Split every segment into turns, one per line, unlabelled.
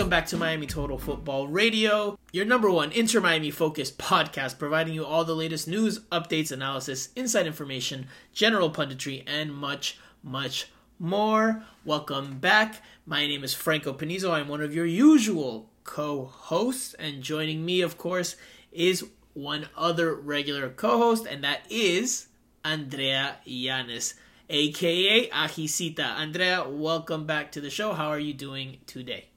Welcome back to Miami Total Football Radio, your number one Inter Miami focused podcast, providing you all the latest news, updates, analysis, inside information, general punditry, and much, much more. Welcome back. My name is Franco Panizo. I'm one of your usual co hosts, and joining me, of course, is one other regular co host, and that is Andrea Yanes, aka Ajicita. Andrea, welcome back to the show. How are you doing today?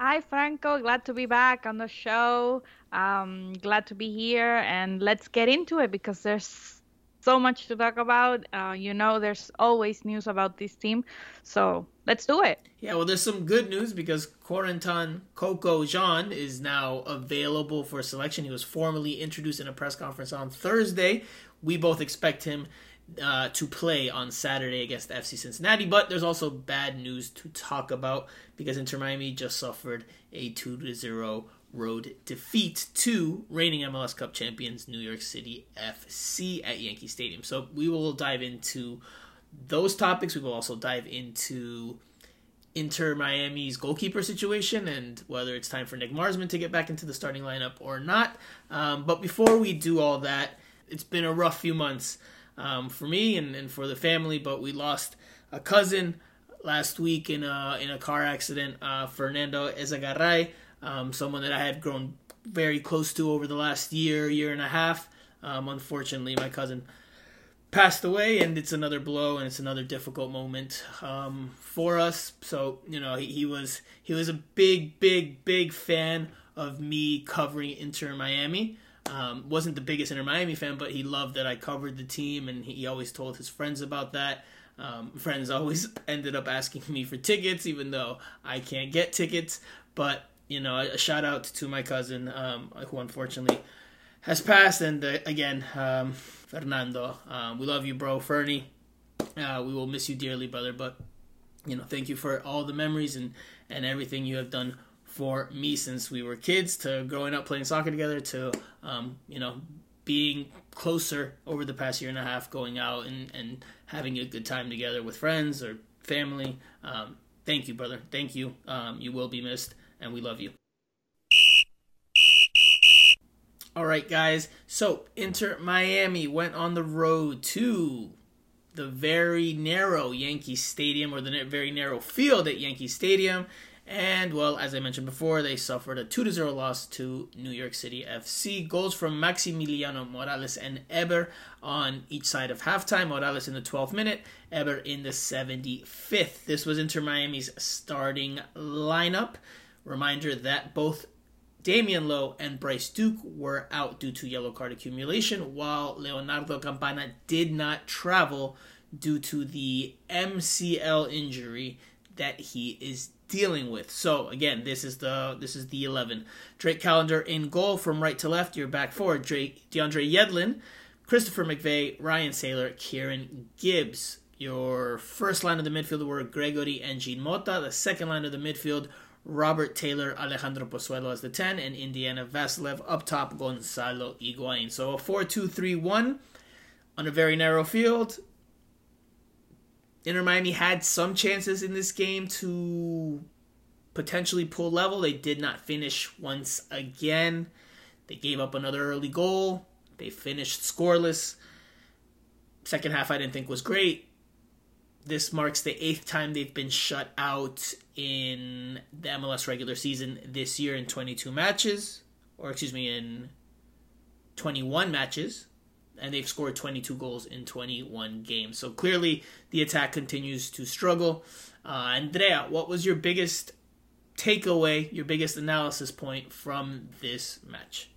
Hi, Franco. Glad to be back on the show. Um, glad to be here, and let's get into it because there's so much to talk about. Uh, you know, there's always news about this team, so let's do it.
Yeah, well, there's some good news because Corentin Coco Jean is now available for selection. He was formally introduced in a press conference on Thursday. We both expect him uh, to play on Saturday against FC Cincinnati. But there's also bad news to talk about because Inter Miami just suffered a 2 0 road defeat to reigning MLS Cup champions New York City FC at Yankee Stadium. So we will dive into those topics. We will also dive into Inter Miami's goalkeeper situation and whether it's time for Nick Marsman to get back into the starting lineup or not. Um, but before we do all that, it's been a rough few months um, for me and, and for the family. But we lost a cousin last week in a in a car accident. Uh, Fernando Ezagaray, um, someone that I had grown very close to over the last year, year and a half. Um, unfortunately, my cousin passed away, and it's another blow, and it's another difficult moment um, for us. So you know, he, he was he was a big, big, big fan of me covering Inter Miami. Um, wasn't the biggest Inter Miami fan, but he loved that I covered the team, and he always told his friends about that. Um, friends always ended up asking me for tickets, even though I can't get tickets. But you know, a shout out to my cousin, um, who unfortunately has passed, and uh, again, um, Fernando, um, we love you, bro, Fernie. Uh, we will miss you dearly, brother. But you know, thank you for all the memories and and everything you have done for me since we were kids to growing up playing soccer together to um, you know being closer over the past year and a half going out and, and having a good time together with friends or family. Um, thank you brother. Thank you. Um, you will be missed and we love you. All right guys. So inter miami went on the road to the very narrow yankee stadium or the very narrow field at yankee stadium and well, as I mentioned before, they suffered a 2 0 loss to New York City FC. Goals from Maximiliano Morales and Héber on each side of halftime. Morales in the 12th minute, Héber in the 75th. This was Inter Miami's starting lineup. Reminder that both Damian Lowe and Bryce Duke were out due to yellow card accumulation, while Leonardo Campana did not travel due to the MCL injury that he is dealing with. So again, this is the this is the eleven. Drake Callender in goal from right to left. Your back four: Drake DeAndre Yedlin, Christopher McVey, Ryan Sailor, Kieran Gibbs. Your first line of the midfield were Gregore and Jean Mota. The second line of the midfield, Robert Taylor, Alejandro Pozuelo as the 10, and Indiana Vassilev up top, Gonzalo Higuain. So a 4 2 3 1 on a very narrow field. Inter Miami had some chances in this game to potentially pull level. They did not finish once again. They gave up another early goal. They finished scoreless. Second half, I didn't think was great. This marks the eighth time they've been shut out in the MLS regular season this year in 22 matches, or excuse me, in 21 matches and they've scored 22 goals in 21 games. So clearly, the attack continues to struggle. Uh, Andrea, what was your biggest takeaway, your biggest analysis point from this match?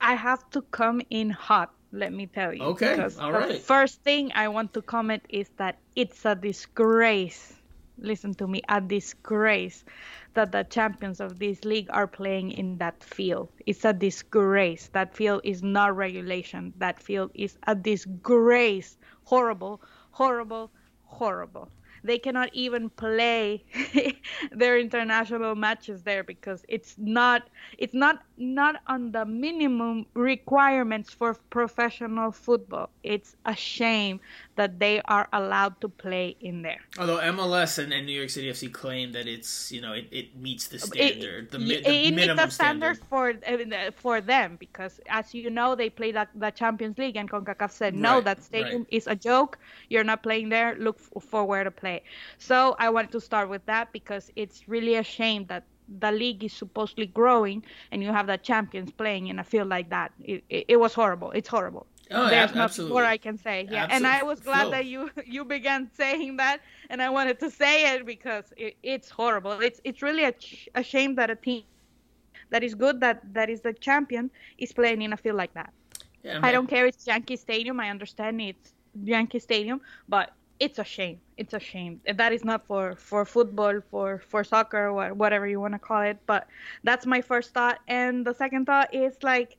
I have to come in hot, let me tell you.
Okay, all right.
The first thing I want to comment is that it's a disgrace. Listen to me, a disgrace that the champions of this league are playing in that field. It's a disgrace. That field is not regulation. That field is a disgrace. Horrible, horrible, horrible. They cannot even play their international matches there because it's not it's not not on the minimum requirements for professional football. It's a shame that they are allowed to play in there.
Although MLS and, and New York City FC claim that it's you know it, it meets the standard,
it,
the,
it,
the
it
minimum
meets the standard,
standard.
for uh, for them because as you know they play the, the Champions League and CONCACAF said no
Right,
that stadium
right.
is a joke. You're not playing there. Look f- for where to play. So I wanted to start with that because it's really a shame that the league is supposedly growing and you have the champions playing in a field like that. It, it, it was horrible. It's horrible.
Oh,
There's
ab- absolutely.
more I can say. Yeah, and I was glad that you you began saying that, and I wanted to say it because it, it's horrible. It's it's really a, ch- a shame that a team that is good that that is the champion is playing in a field like that.
Yeah,
I don't care. It's Yankee Stadium. I understand it's Yankee Stadium, but it's a shame. It's a shame. That is not for for football, for for soccer, wha- whatever you want to call it. But that's my first thought. And the second thought is like,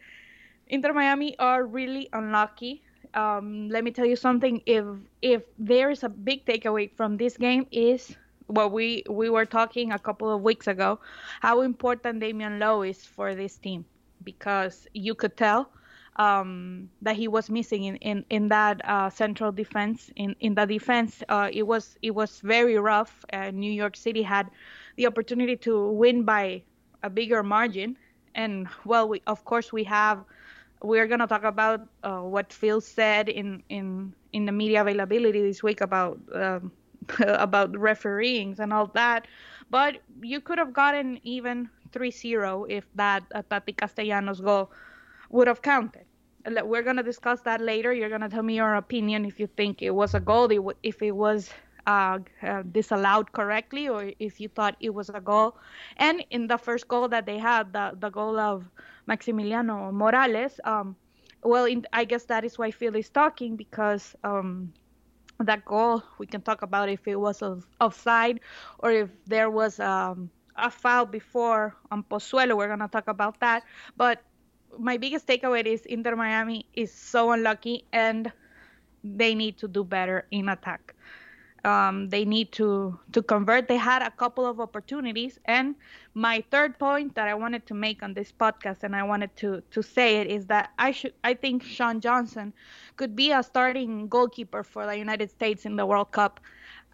Inter Miami are really unlucky. Um, let me tell you something. If if there is a big takeaway from this game is what we we were talking a couple of weeks ago, how important Damian Lowe is for this team, because you could tell um, that he was missing in in, in that uh, central defense. In in the defense, uh, it was it was very rough. Uh, New York City had the opportunity to win by a bigger margin, and well, we of course we have. We're gonna talk about uh, what Phil said in, in in the media availability this week about um, about refereeing and all that, but you could have gotten even 3-0 if that uh, Tati Castellanos goal would have counted. We're gonna discuss that later. You're gonna tell me your opinion if you think it was a goal, if it was uh, uh, disallowed correctly, or if you thought it was a goal. And in the first goal that they had, the the goal of Maximiliano Morales, um, well, in, I guess that is why Phil is talking because um, that goal we can talk about if it was of, offside or if there was um, a foul before on Pozuelo. We're gonna talk about that, but my biggest takeaway is Inter Miami is so unlucky and they need to do better in attack. Um, they need to to convert. They had a couple of opportunities, and my third point that I wanted to make on this podcast, and I wanted to to say it, is that I should I think Sean Johnson could be a starting goalkeeper for the United States in the World Cup.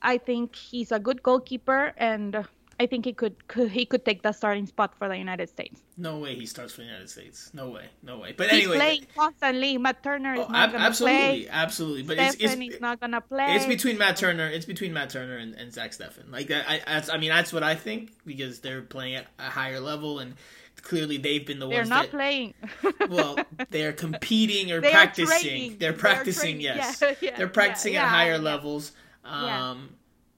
I think he's a good goalkeeper, and I think he could, could he could take the starting spot for the United States.
No way he starts for the United States. No way. No way. But
He's
anyway,
playing constantly. Matt Turner is
oh,
not
ab-
gonna
absolutely,
play.
absolutely. absolutely. But it's,
Stephen
it's
is not gonna play.
It's between Matt Turner. It's between Matt Turner and, and Zach Steffen. Like that. I, that's, I mean, that's what I think because they're playing at a higher level, and clearly they've been the
They're
ones
not
that.
playing.
well, they're competing or
They
practicing. They're practicing. Yes,
Yeah, yeah,
they're practicing
yeah,
at higher levels.
Yeah.
Um,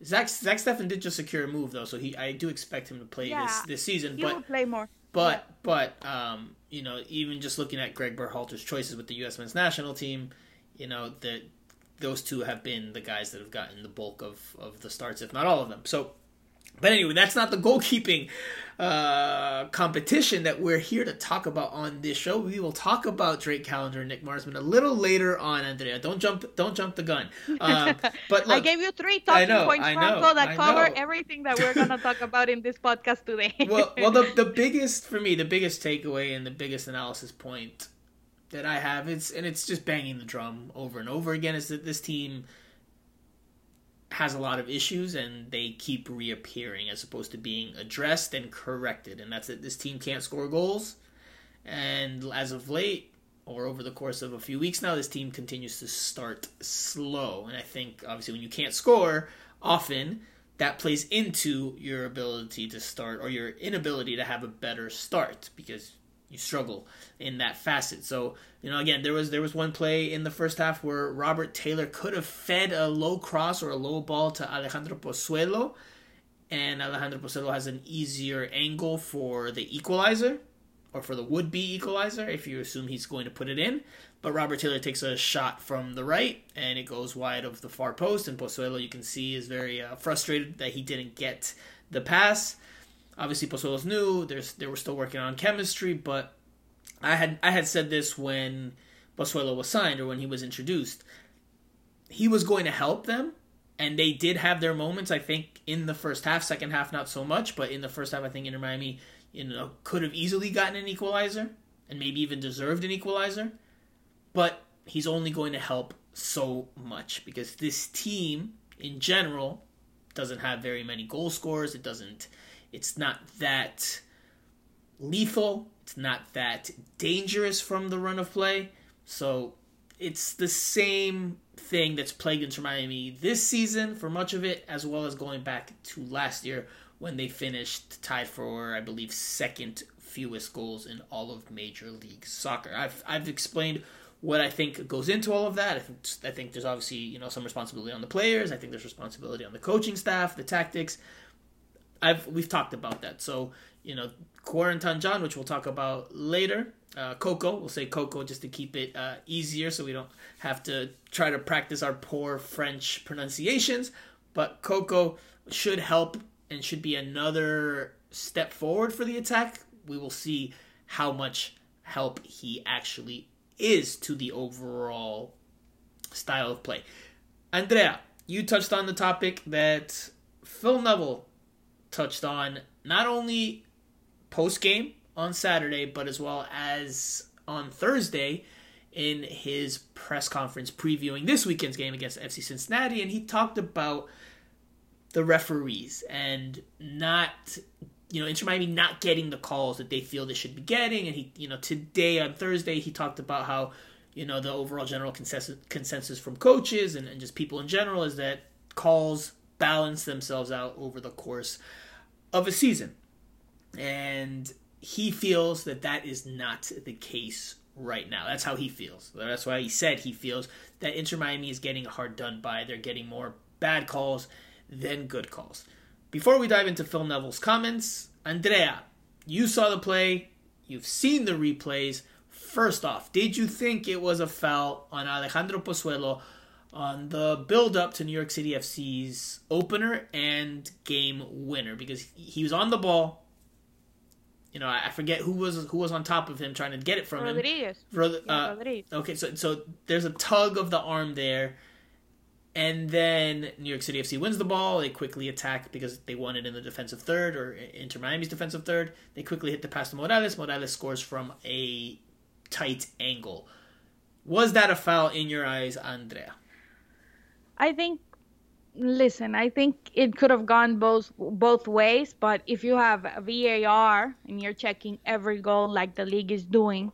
Zach Zach Steffen did just secure a move though, so he I do expect him to play
Yeah.
this this season.
he
but
will play more.
but but um, you know, even just looking at Greg Berhalter's choices with the U.S. men's national team, you know that those two have been the guys that have gotten the bulk of of the starts, if not all of them. So, but anyway, that's not the goalkeeping uh, competition that we're here to talk about on this show. We will talk about Drake Callender and Nick Marsman a little later on, Andrea. Don't jump, don't jump the gun. Um, but
I gave you three talking
know,
points,
know,
Franco, that
I
cover
know.
everything that we're gonna talk about in this podcast today.
well, well, the the biggest for me, the biggest takeaway and the biggest analysis point that I have, it's and it's just banging the drum over and over again, is that this team has a lot of issues and they keep reappearing as opposed to being addressed and corrected, and that's it. This team can't score goals, and as of late. Or over the course of a few weeks now, this team continues to start slow. And I think, obviously, when you can't score often, that plays into your ability to start or your inability to have a better start because you struggle in that facet. So, you know, again, there was there was one play in the first half where Robert Taylor could have fed a low cross or a low ball to Alejandro Pozuelo, and Alejandro Pozuelo has an easier angle for the equalizer or for the would-be equalizer if you assume he's going to put it in. But Robert Taylor takes a shot from the right, and it goes wide of the far post. And Pozuelo, you can see, is very uh, frustrated that he didn't get the pass. Obviously, Pozuelo's new. There's they were still working on chemistry, but I had I had said this when Pozuelo was signed or when he was introduced. He was going to help them, and they did have their moments. I think in the first half, second half not so much, but in the first half, I think Inter Miami you know, could have easily gotten an equalizer and maybe even deserved an equalizer. But he's only going to help so much because this team in general doesn't have very many goal scorers. It doesn't it's not that lethal. It's not that dangerous from the run of play. So it's the same thing that's plagued Inter Miami this season for much of it, as well as going back to last year when they finished tied for, I believe, second fewest goals in all of Major League Soccer. I've I've explained what I think goes into all of that. I think I think there's obviously you know some responsibility on the players. I think there's responsibility on the coaching staff, the tactics. I've we've talked about that. So you know, Corentin Jean, which we'll talk about later. Uh, Coco, we'll say Coco just to keep it uh, easier, so we don't have to try to practice our poor French pronunciations. But Coco should help and should be another step forward for the attack. We will see how much help he actually is to the overall style of play. Andrea, you touched on the topic that Phil Neville touched on not only post game on Saturday, but as well as on Thursday in his press conference previewing this weekend's game against FC Cincinnati. And he talked about the referees and not, you know, Inter Miami not getting the calls that they feel they should be getting. And he, you know, today on Thursday, he talked about how, you know, the overall general consensus, consensus from coaches and, and just people in general is that calls balance themselves out over the course of a season. And he feels that that is not the case right now. That's how he feels. That's why he said he feels that Inter Miami is getting hard done by. They're getting more bad calls than good calls. Before we dive into Phil Neville's comments, Andrea, you saw the play, you've seen the replays. First off, did you think it was a foul on Alejandro Pozuelo on the build up to New York City FC's opener and game winner because he was on the ball. You know, I forget who was who was on top of him trying to get it from
Rodriguez.
him. Rodriguez. Uh, Rodriguez. Okay, so so there's a tug of the arm there, and then New York City FC wins the ball. They quickly attack because they won it in the defensive third or Inter Miami's defensive third. They quickly hit the pass to Morales. Morales scores from a tight angle. Was that a foul in your eyes, Andrea?
I think listen, I think it could have gone both both ways, but if you have VAR and you're checking every goal like the league is doing,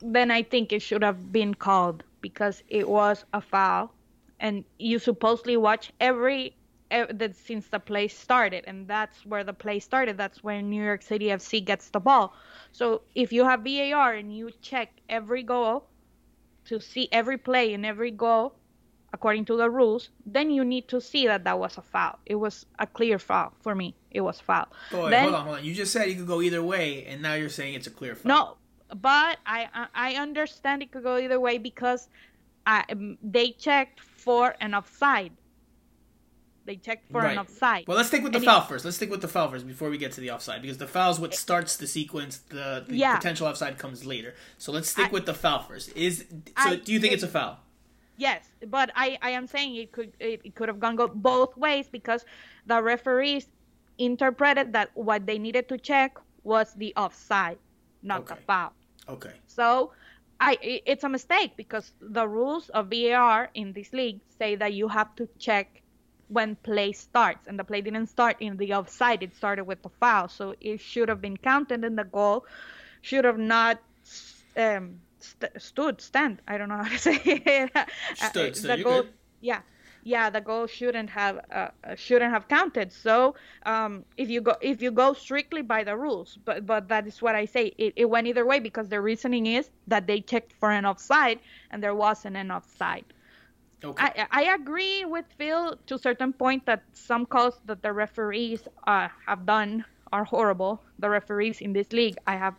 then I think it should have been called because it was a foul. And you supposedly watch every that since the play started and that's where the play started. That's where new york city fc gets the ball. So if you have var and you check every goal to see every play and every goal according to the rules, then you need to see that that was a foul. It was a clear foul for me. It was foul.
Boy, then, hold on, hold on. You just said it could go either way, and now you're saying it's a clear foul.
No, but I I understand it could go either way because I, um, they checked for an offside. They checked for right. an offside.
Well, let's stick with the and foul it, first. Let's stick with the foul first before we get to the offside because the foul is what starts the sequence. The, the yeah. potential offside comes later. So let's stick I, with the foul first. Is so? I, do you think it, it's a foul?
Yes, but I, I am saying it could it, it could have gone go both ways because the referees interpreted that what they needed to check was the offside, not okay. the foul.
Okay.
So I it's a mistake because the rules of VAR in this league say that you have to check when play starts and the play didn't start in the offside it started with the foul so it should have been counted and the goal should have not um, st- stood, stand. I don't know how to say it.
Stood. Uh, so
the goal,
good?
yeah, yeah, the goal shouldn't have uh, uh, shouldn't have counted. So um, if you go if you go strictly by the rules, but but that is what I say. It, it went either way because the reasoning is that they checked for an offside and there wasn't an offside. Okay. I, I agree with Phil to a certain point that some calls that the referees uh, have done are horrible. The referees in this league, I have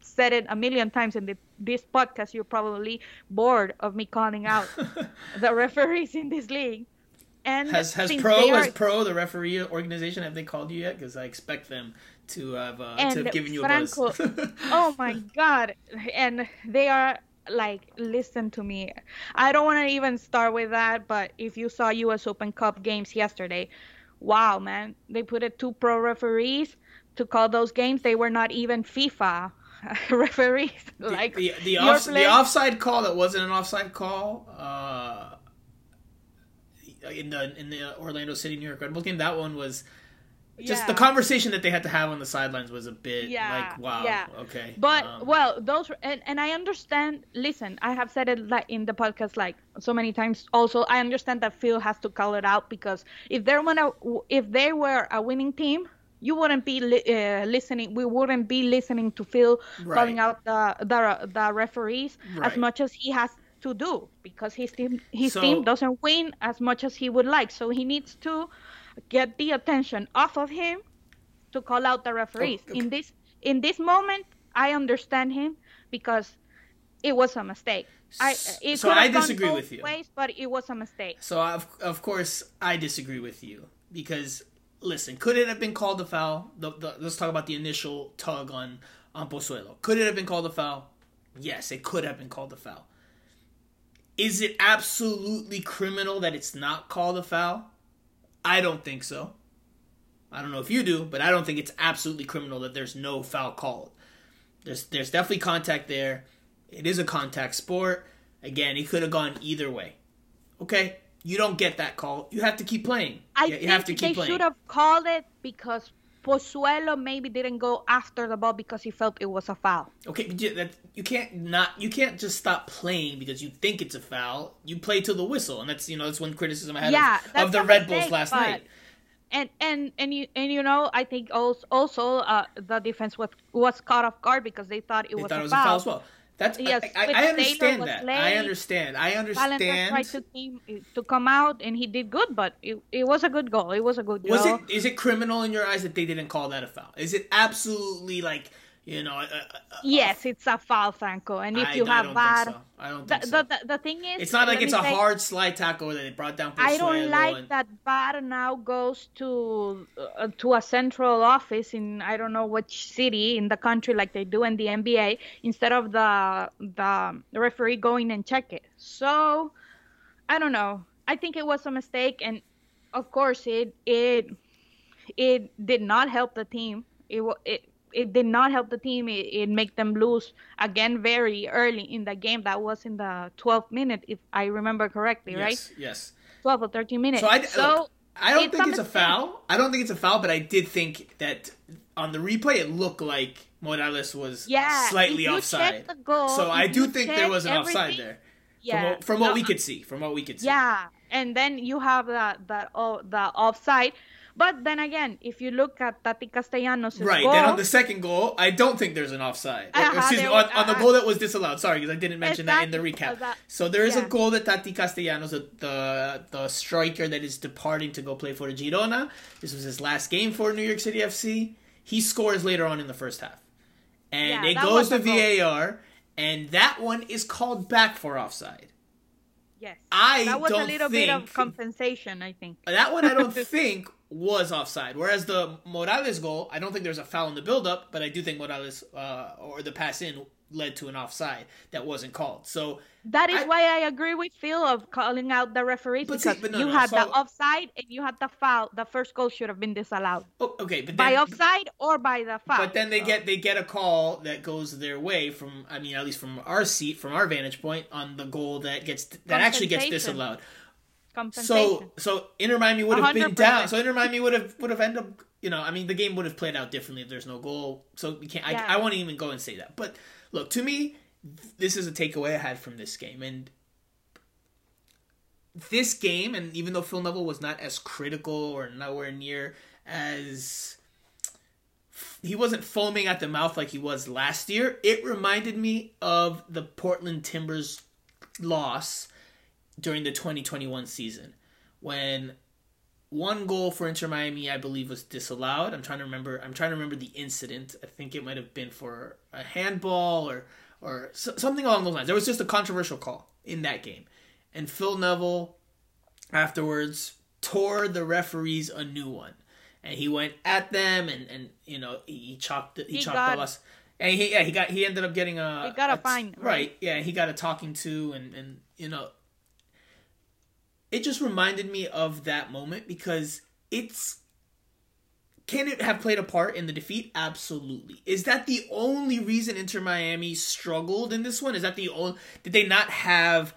said it a million times in the, this podcast. You're probably bored of me calling out the referees in this league. And
has has pro are, has pro the referee organization have they called you yet? Because I expect them to have uh, to have given you Franco, a buzz.
oh my god! And they are like listen to me i don't want to even start with that but if you saw us open cup games yesterday wow man they put it two pro referees to call those games. They were not even FIFA referees. like
the the, off, the offside call that wasn't an offside call uh, in the in the Orlando City New York Red Bulls game. That one was just the conversation that they had to have on the sidelines was a bit
Yeah,
like wow
yeah.
okay
But
um,
well, those and, and I understand. Listen, I have said it like in the podcast like so many times. Also, I understand that Phil has to call it out because if they're if they were a winning team, you wouldn't be li- uh, listening. We wouldn't be listening to Phil calling out the the the referees
Right.
as much as he has to do because his team his
So-
team doesn't win as much as he would like. So he needs to get the attention off of him to call out the referees.
okay.
In this in this moment, I understand him because it was a mistake. I it
So
could
I
have
disagree with you.
Ways, but it was a mistake.
So of of course I disagree with you because listen, could it have been called a foul? The, the, let's talk about the initial tug on on Pozuelo. Could it have been called a foul? Yes, it could have been called a foul. Is it absolutely criminal that it's not called a foul? I don't think so. I don't know if you do, but I don't think it's absolutely criminal that there's no foul called. There's there's definitely contact there. It is a contact sport. Again, he could have gone either way. Okay, you don't get that call. You have to keep playing.
I
you,
think
have to
they
playing.
should have called it because Pozuelo maybe didn't go after the ball because he felt it was a foul.
Okay, but you, that, you can't not you can't just stop playing because you think it's a foul. You play till the whistle, and that's you know that's one criticism I had
Yeah,
of, of the Red Bulls
mistake,
last
but-
night.
and and and you and you know I think also also uh, the defense was was caught off guard because they thought it
They
was,
thought
a,
it was
foul.
a foul as well. That's
Yes,
I, I, I understand that. I understand. I
Valentine
understand.
tried to to come out and he did good, but it, it was a good goal. It was a good
Was
goal.
it is it criminal in your eyes that they didn't call that a foul? Is it absolutely like you know?
Yes, it's a foul, Franco. And if you
I
have bad,
so. I don't
the,
think so.
the, the the thing is,
it's not like it's a
say,
hard slide tackle that they brought down.
I don't like
and-
that VAR now goes to uh, to a central office in I don't know which city in the country like they do in the NBA instead of the the referee going and check it. So I don't know. I think it was a mistake, and of course it it it did not help the team. It it it did not help the team. It, it make them lose again very early in the game. That was in the 12th minute, if I remember correctly, right?
yes, yes.
12 or 13 minutes.
So I,
so
look, I don't
it's
think it's a foul. I don't think it's a foul, but I did think that on the replay it looked like Morales was
yeah,
slightly offside.
the goal,
so I do think there was an offside there. From
Yeah,
what, from what
no,
we uh, could see. From what we could see.
Yeah, and then you have that that oh, the offside. But then again, if you look at Tati Castellanos'
Right.
goal,
Then on the second goal, I don't think there's an offside.
Uh-huh,
excuse me, on,
was-
on the
uh-huh.
goal that was disallowed. Sorry, because I didn't mention that in the recap.
so that-
so there is a goal that Tati Castellanos, the, the the striker that is departing to go play for Girona. This was his last game for New York City FC. He scores later on in the first half, and
Yeah,
it goes to
goal.
VAR, and that one is called back for offside.
yes,
I
that was a little bit of compensation, I think.
That one I don't think was offside. Whereas the Morales goal, I don't think there's a foul in the build-up, but I do think Morales uh, or the pass in led to an offside that wasn't called. So
That is
I-
why I agree with Phil of calling out the referees
But see,
because
but no,
you
no,
had the
so-
offside and you had the foul. The first goal should have been disallowed
oh, okay, but
by
then,
offside or by the foul.
but then they
So-
get they get a call that goes their way from I mean at least from our seat from our vantage point on the goal that gets that actually gets disallowed.
Compensation.
So so Inter Miami would have been
100%.
down. So Inter Miami would have would have ended up. You know, I mean, the game would have played out differently if there's no goal. So we can't.
Yeah.
I, I won't even go and say that. But look, to me, this is a takeaway I had from this game, and this game, and even though Phil Neville was not as critical or nowhere near as he wasn't foaming at the mouth like he was last year, it reminded me of the Portland Timbers loss during the 2021 season when one goal for Inter Miami, I believe, was disallowed. I'm trying to remember. I'm trying to remember the incident. I think it might have been for a handball or or something along those lines. There was just a controversial call in that game, and Phil Neville afterwards tore the referees a new one, and he went at them, and and you know he, chalked he,
He
chalked
got-
the. And he yeah he got he ended up getting a
He got a
a-
fine,
right
right?
yeah he got a talking to and and you know it just reminded me of that moment because it's can it have played a part in the defeat? Absolutely. Is that the only reason Inter Miami struggled in this one? Is that the only did they not have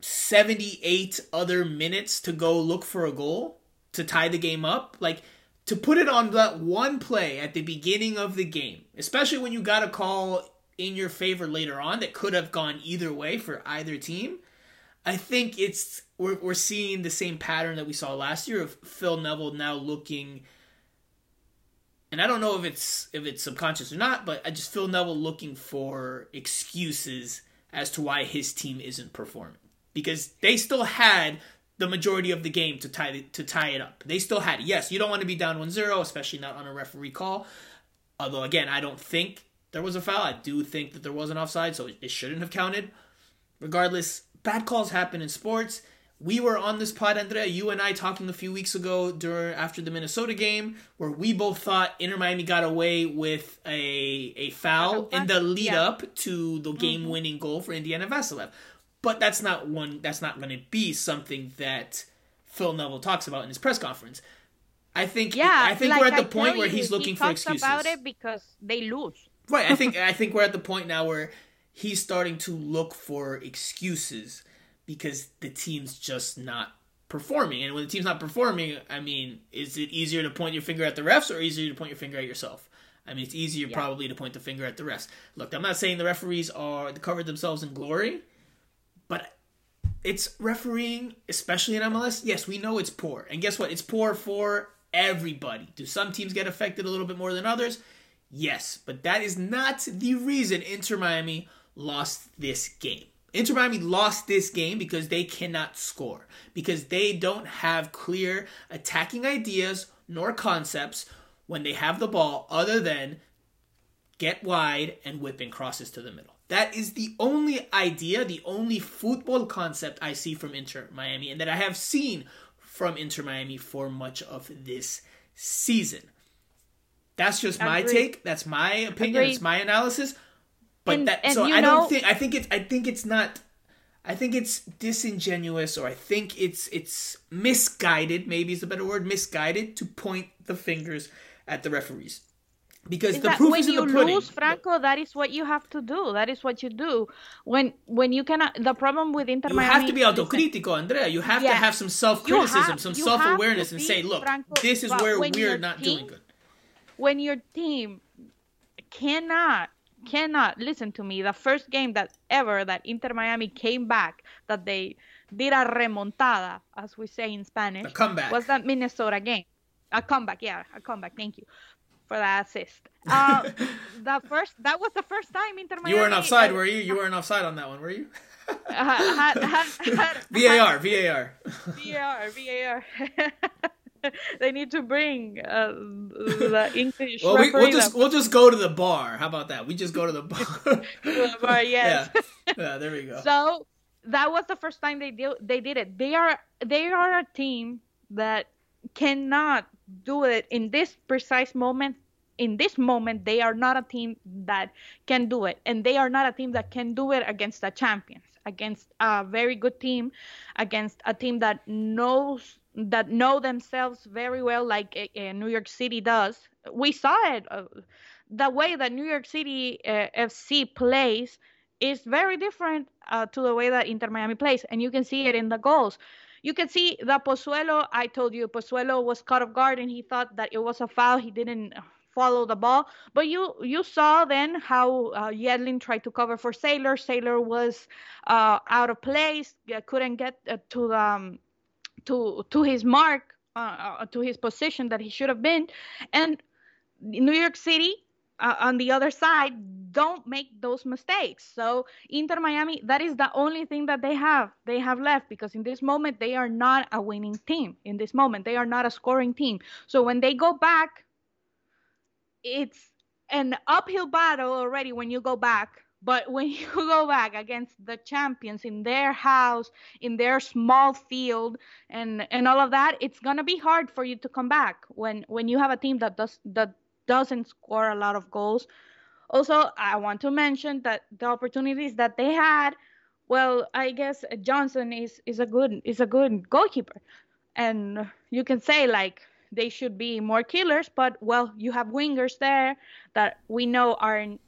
78 other minutes to go look for a goal to tie the game up? Like to put it on that one play at the beginning of the game, especially when you got a call in your favor later on that could have gone either way for either team. I think it's we're we're seeing the same pattern that we saw last year of Phil Neville now looking and I don't know if it's if it's subconscious or not, but I just feel Neville looking for excuses as to why his team isn't performing because they still had the majority of the game to tie to tie it up. They still had it. Yes, you don't want to be down 1-0, especially not on a referee call. Although again, I don't think there was a foul. I do think that there was an offside, so it shouldn't have counted. Regardless, bad calls happen in sports we were on this pod, Andrea, you and I talking a few weeks ago during after the Minnesota game, where we both thought Inter Miami got away with a a foul in the lead yeah. up to the game winning mm-hmm. goal for Indiana Vassilev. But that's not one that's not gonna be something that Phil Neville talks about in his press conference. I think yeah, I think like we're at the I point where he's looking he for excuses.
about it because they lose.
Right. I think I think we're at the point now where he's starting to look for excuses because the team's just not performing. And when the team's not performing, I mean, is it easier to point your finger at the refs or easier to point your finger at yourself? I mean, it's easier yeah. probably to point the finger at the refs. Look, I'm not saying the referees are covered themselves in glory, but it's refereeing, especially in MLS. Yes, we know it's poor, and guess what? It's poor for everybody. Do some teams get affected a little bit more than others? Yes, but that is not the reason Inter Miami lost this game. Inter Miami lost this game because they cannot score, because they don't have clear attacking ideas nor concepts when they have the ball other than get wide and whipping crosses to the middle. That is the only idea, the only football concept I see from Inter Miami and that I have seen from Inter Miami for much of this season. That's just my take. That's my opinion. Agreed. It's my analysis. But and, that and so I know, don't think I think it's I think it's not I think it's disingenuous or I think it's it's misguided, maybe is a better word, misguided to point the fingers at the referees. Because the proof is in the pudding. When you lose,
Franco, that is what you have to do. That is what you do. When when you cannot the problem with Inter
You Miami, have to be autocritico, Andrea. You have to have some self criticism, some self awareness and say, look, Franco, this is where we're not team, doing good.
When your team cannot cannot listen to me. The first game that ever that Inter Miami came back, that they did a remontada, as we say in Spanish,
a comeback.
was that Minnesota game. A comeback, yeah, a comeback. Thank you for that assist. Uh, the first that was the first time Inter Miami.
You weren't offside, uh, were you? You weren't offside on that one, were you? had, had, had, VAR, VAR,
VAR, VAR. they need to bring uh, the English.
well, we, will just we'll just go to the bar. How about that? We just go to the bar. to
the bar, yes.
Yeah. yeah, there we go.
So that was the first time they did they did it. They are they are a team that cannot do it in this precise moment. In this moment, they are not a team that can do it, and they are not a team that can do it against the champions, against a very good team, against a team that knows that know themselves very well, like uh, New York City does. We saw it. Uh, the way that New York City uh, FC plays is very different uh, to the way that Inter Miami plays, and you can see it in the goals. You can see that Pozuelo. I told you Pozuelo was caught off guard, and he thought that it was a foul. He didn't follow the ball. But you you saw then how uh, Yedlin tried to cover for Sailor. Sailor was uh, out of place, couldn't get uh, to the um, to to his mark, uh, uh, to his position that he should have been, and New York City uh, on the other side don't make those mistakes. So Inter Miami, that is the only thing that they have they have left because in this moment they are not a winning team. In this moment they are not a scoring team. So when they go back, it's an uphill battle already when you go back but when you go back against the champions in their house, in their small field, and and all of that, it's gonna be hard for you to come back when when you have a team that does that doesn't score a lot of goals. Also, I want to mention that the opportunities that they had, well, I guess Johnson is is a good is a good goalkeeper, and you can say like they should be more killers. But well, you have wingers there that we know are in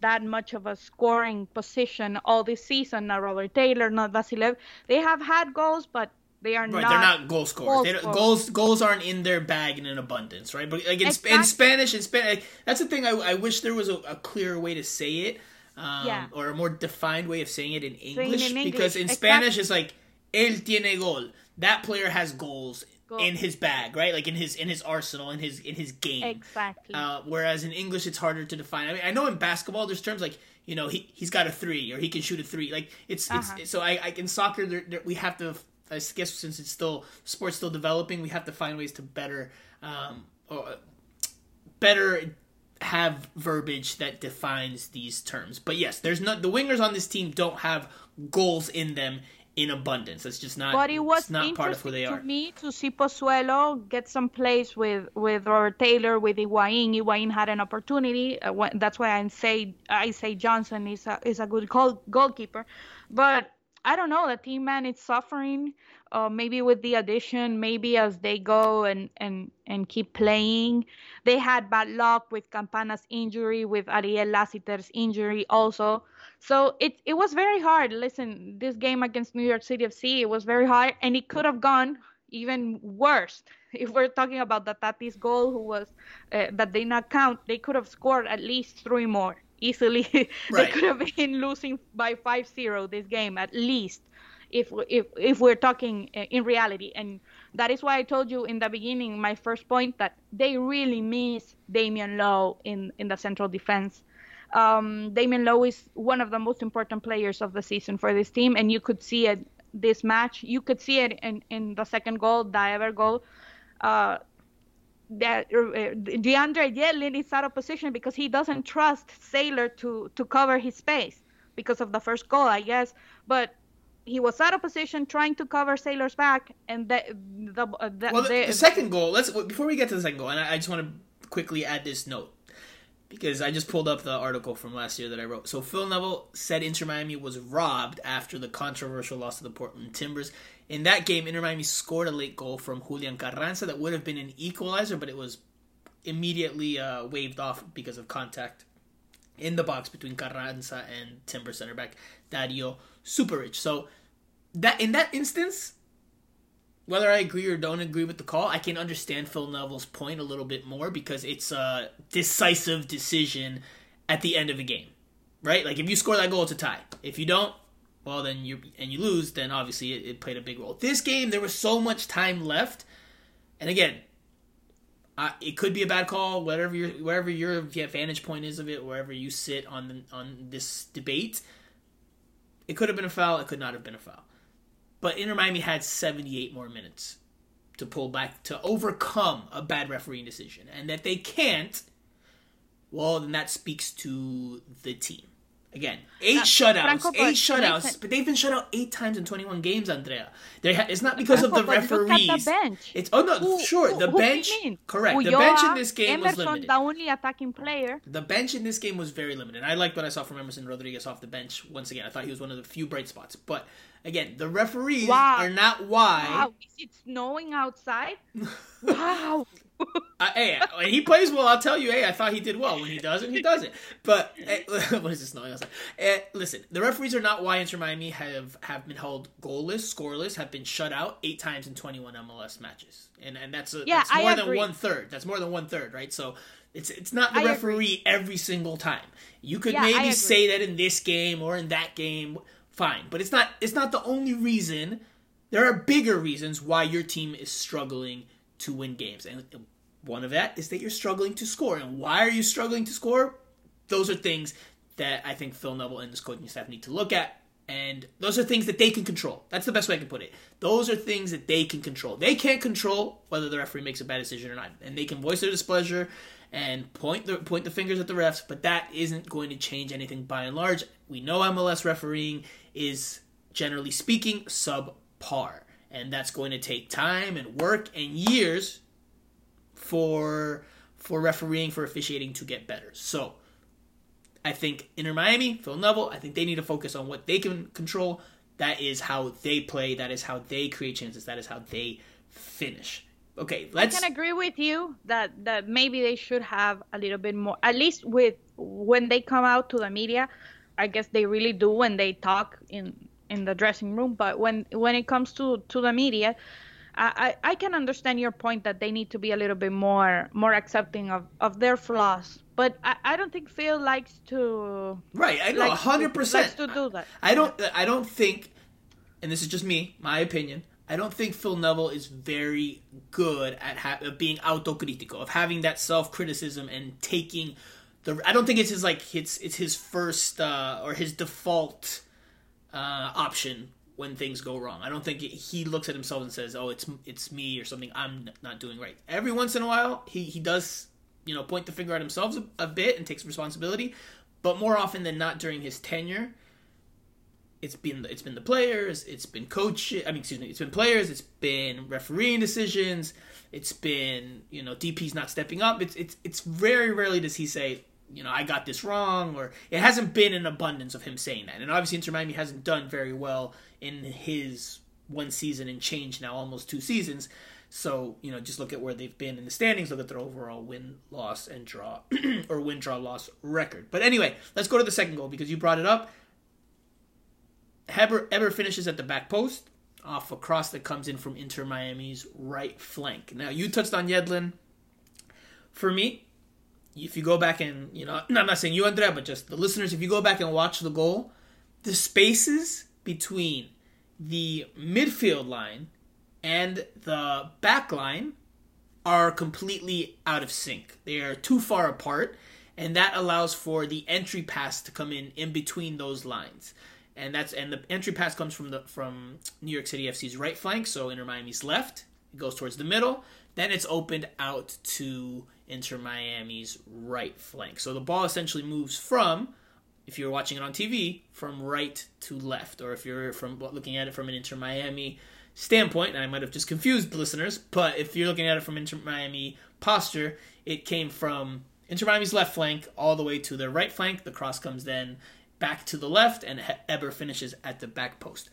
that much of a scoring position all this season. Not Robert Taylor, not Vassilev. They have had goals, but they are
right,
not.
they're not goal scorers.
goal
They goals goals aren't in their bag in an abundance, right? But like in, Sp- in Spanish, in Spanish, that's the thing. I, I wish there was a, a clearer way to say it, um,
Yeah.
or a more defined way of saying it in English.
in
because in
exactly.
Spanish, it's like el tiene gol. That player has goals
Goal.
in his bag, right? Like in his in his arsenal, in his in his game.
Exactly.
Uh, whereas in English, it's harder to define. I mean, I know in basketball, there's terms like you know he he's got a three or he can shoot a three. Like it's
Uh-huh.
it's so I, I in soccer there, there, we have to. I guess since it's still sports still developing, we have to find ways to better um, or better have verbiage that defines these terms. But yes, there's not the wingers on this team don't have goals in them in abundance. That's just not.
But it was
not part of who
interesting
they
to
are.
me to see Pozuelo get some plays with with Robert Taylor, with Higuain. Higuain had an opportunity. Uh, that's why I say I say Johnson is a is a good goal, goalkeeper. But I don't know. The team man is suffering. Uh, maybe with the addition, maybe as they go and and and keep playing. They had bad luck with Campana's injury, with Ariel Lassiter's injury also. So it it was very hard. Listen, this game against New York City FC, it was very hard, and it could have gone even worse. If we're talking about the Tatis goal, who was uh, that did not count, they could have scored at least three more easily. they
Right.
could have been losing by 5-0 this game at least. If if if we're talking uh, in reality, and that is why I told you in the beginning, my first point that they really miss Damian Lowe in in the central defense. Um, Damian Lowe is one of the most important players of the season for this team, and you could see it this match. You could see it in, in the second goal, the Héber goal. Uh, that uh, DeAndre Yedlin is out of position because he doesn't trust Sailor to to cover his space because of the first goal, I guess. But he was out of position trying to cover Sailor's back, and the the, uh, the,
Well, the,
the-
the second goal. Let's before we get to the second goal, and I, I just want to quickly add this note because I just pulled up the article from last year that I wrote. So Phil Neville said Inter Miami was robbed after the controversial loss to the Portland Timbers. In that game, Inter Miami scored a late goal from Julian Carranza that would have been an equalizer, but it was immediately uh, waved off because of contact in the box between Carranza and Timber center back Dario Župarić. So that in that instance, whether I agree or don't agree with the call, I can understand Phil Neville's point a little bit more because it's a decisive decision at the end of the game, right? Like if you score that goal, it's a tie. If you don't, well then you and you lose, then obviously it, it played a big role. This game, there was so much time left, and again, uh, it could be a bad call. Whatever your wherever your vantage point is of it, wherever you sit on the, on this debate, it could have been a foul. It could not have been a foul. But Inter Miami had 78 more minutes to pull back to overcome a bad refereeing decision, and that they can't. Well, then that speaks to the team. Again, eight shutouts,
Franco,
eight shutouts, but they've been shut out eight times in 21 games, Andrea. They ha- it's not because
Franco,
of the
but look at the
referees.
bench.
It's oh no,
Who-
sure,
who-
the
who
bench. Correct, the bench in this game was
Emerson,
limited.
the only attacking player.
The bench in this game was very limited. I liked what I saw from Emerson Rodriguez off the bench. Once again, I thought he was one of the few bright spots. But again, the referees
Wow.
are not why.
Wow, is it snowing outside? wow.
Uh, hey, he plays well, I'll tell you. Hey, I thought he did well. When he doesn't, he doesn't. But eh, what is this noise? Eh, listen, the referees are not why Inter Miami have have been held goalless, scoreless, have been shut out eight times in 21 MLS matches, and and that's a,
Yeah,
that's
I
more than
agree.
one third. That's more than one third, right? So. It's, it's not the
I agree.
referee every single time. You could
Yeah,
maybe say that in this game or in that game, fine, but it's not it's not the only reason. There are bigger reasons why your team is struggling to win games, and one of that is that you're struggling to score. And why are you struggling to score? Those are things that I think Phil Neville and this coaching staff need to look at. And those are things that they can control. That's the best way I can put it. Those are things that they can control. They can't control whether the referee makes a bad decision or not. And they can voice their displeasure and point the point the fingers at the refs, but that isn't going to change anything by and large. We know MLS refereeing is generally speaking subpar. And that's going to take time and work and years for for refereeing for officiating to get better. So I think Inter Miami, Phil Neville, I think they need to focus on what they can control. That is how they play. That is how they create chances. That is how they finish. okay, let's.
I can agree with you that that maybe they should have a little bit more. At least with when they come out to the media, I guess they really do when they talk in in the dressing room. But when when it comes to to the media, I, I can understand your point that they need to be a little bit more more accepting of, of their flaws. But I, I don't think Phil likes to
right. I know hundred percent
to do that.
I don't I don't think, and this is just me, my opinion. I don't think Phil Neville is very good at ha- being autocrítico, of having that self criticism and taking the. I don't think it's his like it's it's his first uh, or his default uh, option when things go wrong. I don't think he looks at himself and says, "Oh, it's it's me or something I'm not doing right." Every once in a while, he he does you know point the finger at himself a, a bit and takes responsibility, but more often than not during his tenure, it's been it's been the players, it's been coach. I mean, excuse me, it's been players, it's been refereeing decisions, it's been you know DP's not stepping up. It's it's it's very rarely does he say you know I got this wrong or it hasn't been an abundance of him saying that. And obviously Inter Miami hasn't done very well in his one season and change now almost two seasons. So, you know, just look at where they've been in the standings, look at their overall win, loss, and draw, or win, draw, loss record. But anyway, let's go to the second goal because you brought it up. Héber, Héber finishes at the back post off a cross that comes in from Inter Miami's right flank. Now, you touched on Yedlin. For me, if you go back and, you know, I'm not saying you, Andrea, but just the listeners, if you go back and watch the goal, the spaces between the midfield line and the back line are completely out of sync. They are too far apart, and that allows for the entry pass to come in in between those lines and that's and the entry pass comes from the from New York City FC's right flank, so Inter Miami's left. It goes towards the middle. Then it's opened out to Inter Miami's right flank. So the ball essentially moves from, if you're watching it on TV, from right to left, or if you're from looking at it from an Inter Miami standpoint, and I might have just confused the listeners, but if you're looking at it from Inter Miami posture, it came from Inter Miami's left flank all the way to their right flank. The cross comes then back to the left, and Héber finishes at the back post.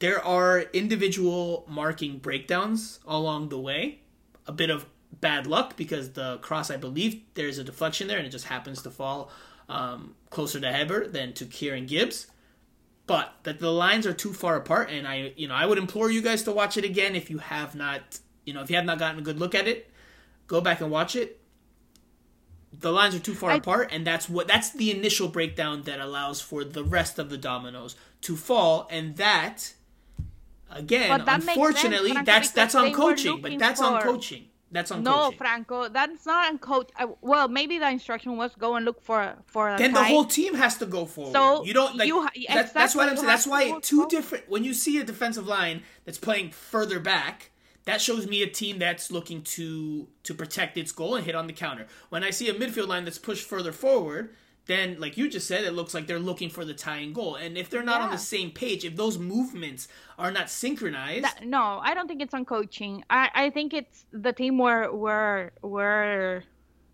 There are individual marking breakdowns along the way. A bit of bad luck because the cross, I believe, there's a deflection there, and it just happens to fall um, closer to Héber than to Kieran Gibbs. But that the lines are too far apart, and I, you know, I would implore you guys to watch it again if you have not, you know, if you have not gotten a good look at it, go back and watch it. The lines are too far I, apart and that's what that's the initial breakdown that allows for the rest of the dominoes to fall and that again that unfortunately that's that's on coaching but that's for... on coaching that's on
no
coaching.
franco that's not on coach uh, well maybe the instruction was go and look for for
then the whole team has to go forward so you don't like you, that, exactly, that's what i'm saying that's why two different when you see a defensive line that's playing further back that shows me a team that's looking to to protect its goal and hit on the counter. When I see a midfield line that's pushed further forward, then like you just said, it looks like they're looking for the tying goal. And if they're not yeah. on the same page, if those movements are not synchronized,
that, no, I don't think it's on coaching. I I think it's the team were were were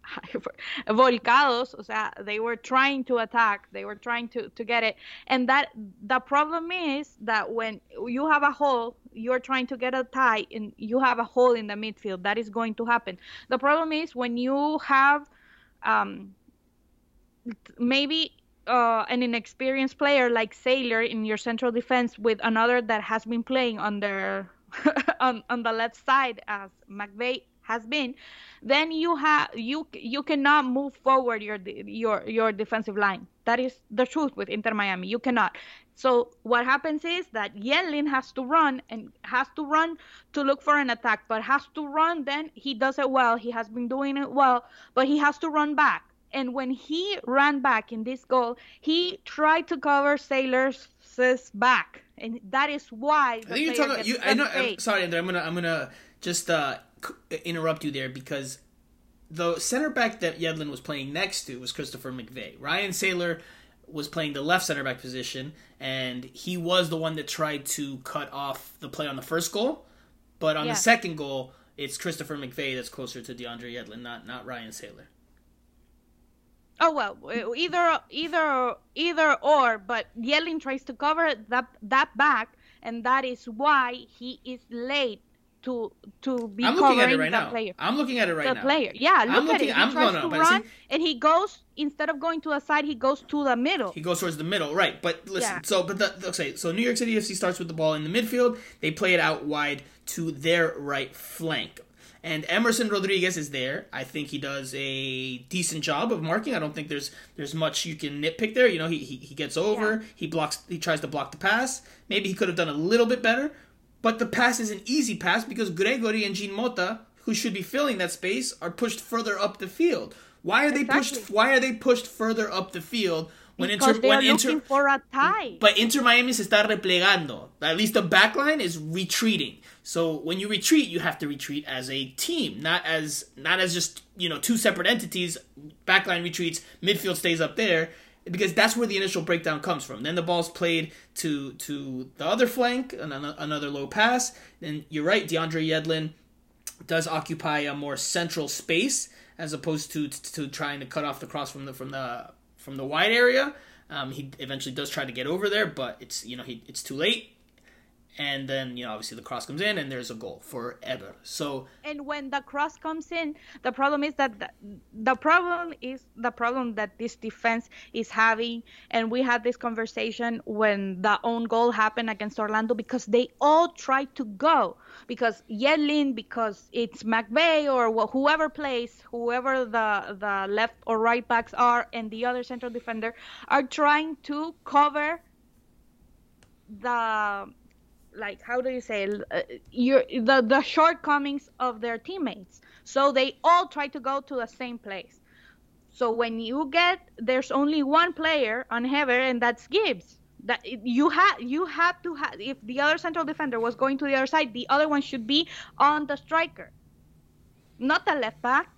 volcados, o sea, they were trying to attack, they were trying to, to get it. And that the problem is that when you have a hole, you're trying to get a tie and you have a hole in the midfield, that is going to happen. The problem is when you have um, maybe uh, an inexperienced player like Sailor in your central defense with another that has been playing on on, on the left side as McVey has been, then you have you you cannot move forward your your your defensive line. That is the truth with Inter Miami. You cannot. So what happens is that Yedlin has to run and has to run to look for an attack, but has to run. Then he does it well. He has been doing it well, but he has to run back. And when he ran back in this goal, he tried to cover Sailor's back, and that is why.
I think you're talking. You, I know. I'm, sorry. I'm gonna. I'm gonna just uh, interrupt you there because the center back that Yedlin was playing next to was Christopher McVey. Ryan Sailor was playing the left center back position, and he was the one that tried to cut off the play on the first goal. But on yeah. the second goal, it's Christopher McVey that's closer to DeAndre Yedlin, not not Ryan Sailor.
Oh well, either either either or, but Yedlin tries to cover that that back, and that is why he is late to to be
I'm looking at
covering
it right
the
now.
player.
I'm looking at it right
the
now.
player. Yeah, look
I'm
at
looking-
it. He
I'm-
tries to run,
see-
and he goes instead of going to the side, he goes to the middle.
He goes towards the middle, right? But listen,
Yeah.
so but the, okay, so New York City FC starts with the ball in the midfield. They play it out wide to their right flank, and Emerson Rodriguez is there. I think he does a decent job of marking. I don't think there's there's much you can nitpick there. You know, he he, he gets over,
Yeah.
he blocks, he tries to block the pass. Maybe he could have done a little bit better, but the pass is an easy pass because Gregore and Jean Mota, who should be filling that space, are pushed further up the field. Why are they pushed? Why are they pushed further up the field when
because
Inter
they
when
are
Inter
looking for a tie.
but Inter Miami se está replegando. At least the back line is retreating. So when you retreat, you have to retreat as a team, not as not as just you know two separate entities. Backline retreats, midfield stays up there because that's where the initial breakdown comes from. Then the ball's played to to the other flank, an- an- another low pass. And you're right, DeAndre Yedlin does occupy a more central space as opposed to to trying to cut off the cross from the from the from the wide area. Um, he eventually does try to get over there, but it's you know he it's too late. And then you know obviously the cross comes in and there's a goal for Héber. So
and when the cross comes in the problem is that the, the problem is the problem that this defense is having and we had this conversation when the own goal happened against orlando because they all try to go because yedlin because it's mcvey or whoever plays whoever the the left or right backs are and the other central defender are trying to cover the like how do you say uh, your the the shortcomings of their teammates. So they all try to go to the same place. So when you get there's only one player on Héber and that's Gibbs. That you had you had to have if the other central defender was going to the other side the other one should be on the striker not the left back.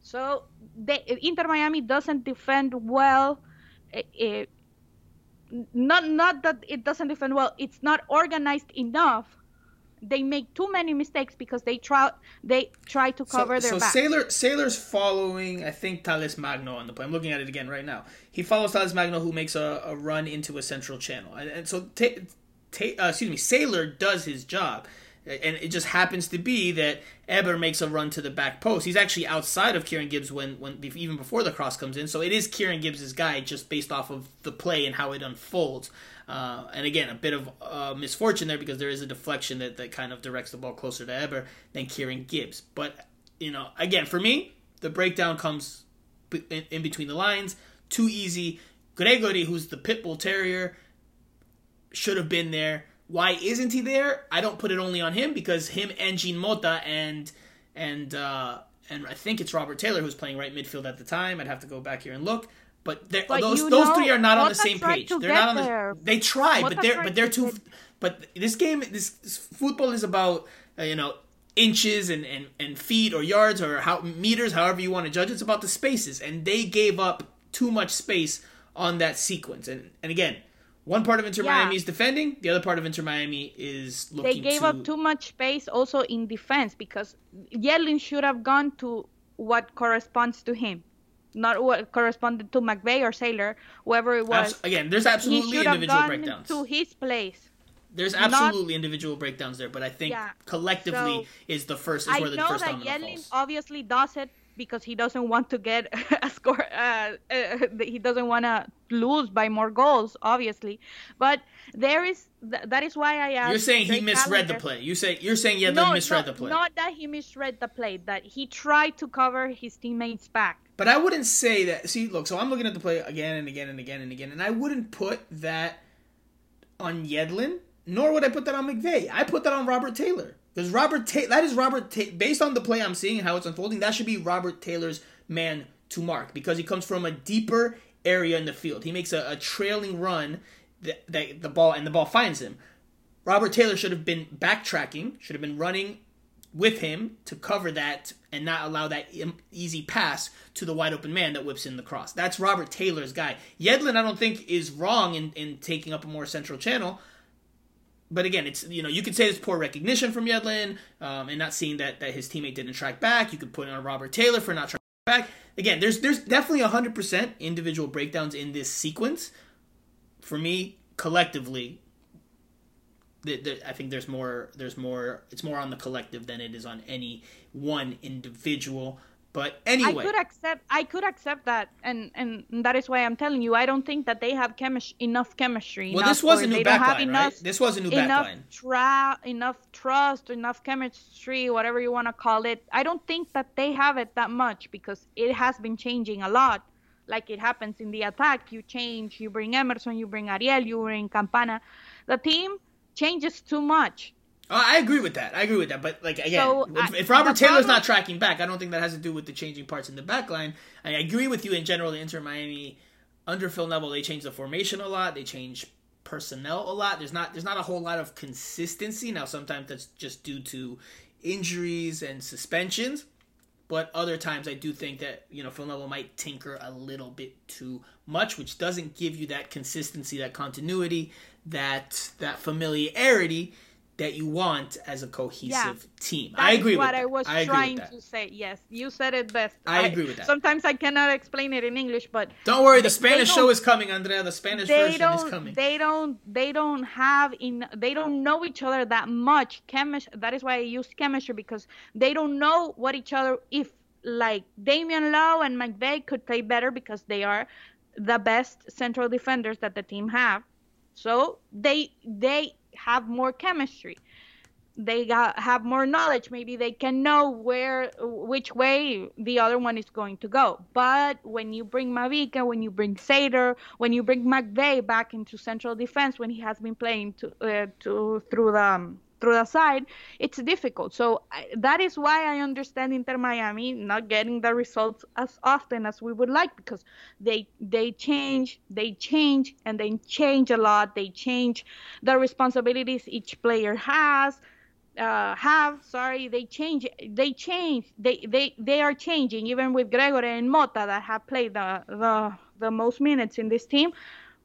So they, Inter Miami doesn't defend well eh, eh, not not that it doesn't defend well it's not organized enough they make too many mistakes because they try they try to cover
so,
their
so
back
Sailor Sailor's following I think Thales Magno on the play. I'm looking at it again right now. He follows Thales Magno who makes a, a run into a central channel, and, and so ta- ta- uh, excuse me, Sailor does his job. And it just happens to be that Héber makes a run to the back post. He's actually outside of Kieran Gibbs when, when even before the cross comes in. So it is Kieran Gibbs' guy just based off of the play and how it unfolds. Uh, and again, a bit of uh, misfortune there because there is a deflection that, that kind of directs the ball closer to Héber than Kieran Gibbs. But, you know, again, for me, the breakdown comes in, in between the lines. Too easy. Gregore, who's the pit bull terrier, should have been there. Why isn't he there? I don't put it only on him because him and Jean Mota and and uh, and I think it's Robert Taylor who's playing right midfield at the time. I'd have to go back here and look. But,
But
those those
know,
three are not on the same page. They're not on the.
there.
They try,
Mota
but they're but they're too.
get-
But this game, this, this football is about uh, you know inches and, and and feet or yards or how meters, however you want to judge. It's about the spaces, and they gave up too much space on that sequence. And and again, one part of Inter
Yeah.
Miami is defending, the other part of Inter Miami is
they
looking
gave
to.
up too much space also in defense because Yedlin should have gone to what corresponds to him not what corresponded to McVey or Sailor whoever it was
Abs- again, there's
he
absolutely individual breakdowns.
to his place
There's
not-
absolutely individual breakdowns there, but I think
Yeah,
collectively
so
is the first is
I
where the
know
first
that
domino falls.
obviously does it because he doesn't want to get a score. Uh, uh, he doesn't want to lose by more goals, obviously. But there is th- that is why I asked.
You're saying he misread the play. You say you're saying Yedlin
No,
misread
no,
the play.
not that he misread the play. That he tried to cover his teammates' back.
But I wouldn't say that. See, look, so I'm looking at the play again and again and again and again, and I wouldn't put that on Yedlin, nor would I put that on McVey. I put that on Robert Taylor because Robert Ta- that is Robert Ta- based on the play I'm seeing and how it's unfolding. That should be Robert Taylor's man to mark because he comes from a deeper area in the field. He makes a, a trailing run that, that the ball and the ball finds him. Robert Taylor should have been backtracking, should have been running with him to cover that and not allow that easy pass to the wide open man that whips in the cross. That's Robert Taylor's guy. Yedlin, I don't think, is wrong in, in taking up a more central channel. But again, it's you know you could say it's poor recognition from Yedlin um, and not seeing that, that his teammate didn't track back. You could put on Robert Taylor for not tracking back. Again, there's there's definitely hundred percent individual breakdowns in this sequence. For me, collectively, the, the, I think there's more there's more it's more on the collective than it is on any one individual. But anyway,
I could accept I could accept that, and and that is why I'm telling you I don't think that they have chemistry enough chemistry.
Well, this was a new
they don't have
backline,
enough,
right? This was a new
enough
backline.
tra- enough trust, enough chemistry, whatever you want to call it. I don't think that they have it that much because it has been changing a lot. Like it happens in the attack, you change, you bring Emerson, you bring Ariel, you bring Campana. The team changes too much.
Oh, I agree with that. I agree with that. But like again,
So,
if,
I-
if Robert Taylor's
problem-
not tracking back, I don't think that has to do with the changing parts in the back line. I agree with you in general. The Inter Miami under Phil Neville, they change the formation a lot. They change personnel a lot. There's not there's not a whole lot of consistency. Now sometimes that's just due to injuries and suspensions. But other times, I do think that you know Phil Neville might tinker a little bit too much, which doesn't give you that consistency, that continuity, that that familiarity that you want as a cohesive
Yeah.
team.
That
I agree
what
with that.
I was
I
trying to say. Yes, you said it best.
I agree with that.
Sometimes I cannot explain it in English, but
Don't worry, the Spanish show is coming, Andrea. The Spanish version is coming.
they don't they don't have in they don't know each other that much chemistry that is why i use chemistry because they don't know what each other if like damion lowe and mcvey could play better because they are the best central defenders that the team have so they they have more chemistry. They got, have more knowledge. Maybe they can know where which way the other one is going to go. But when you bring Mabika when you bring Sater when you bring McVey back into central defense when he has been playing to, uh, to through the um, through the side it's difficult. So I, that is why I understand Inter Miami not getting the results as often as we would like because they they change they change and they change a lot. They change the responsibilities each player has uh, have sorry they change they change they they they are changing. Even with Gregore and Mota that have played the the the most minutes in this team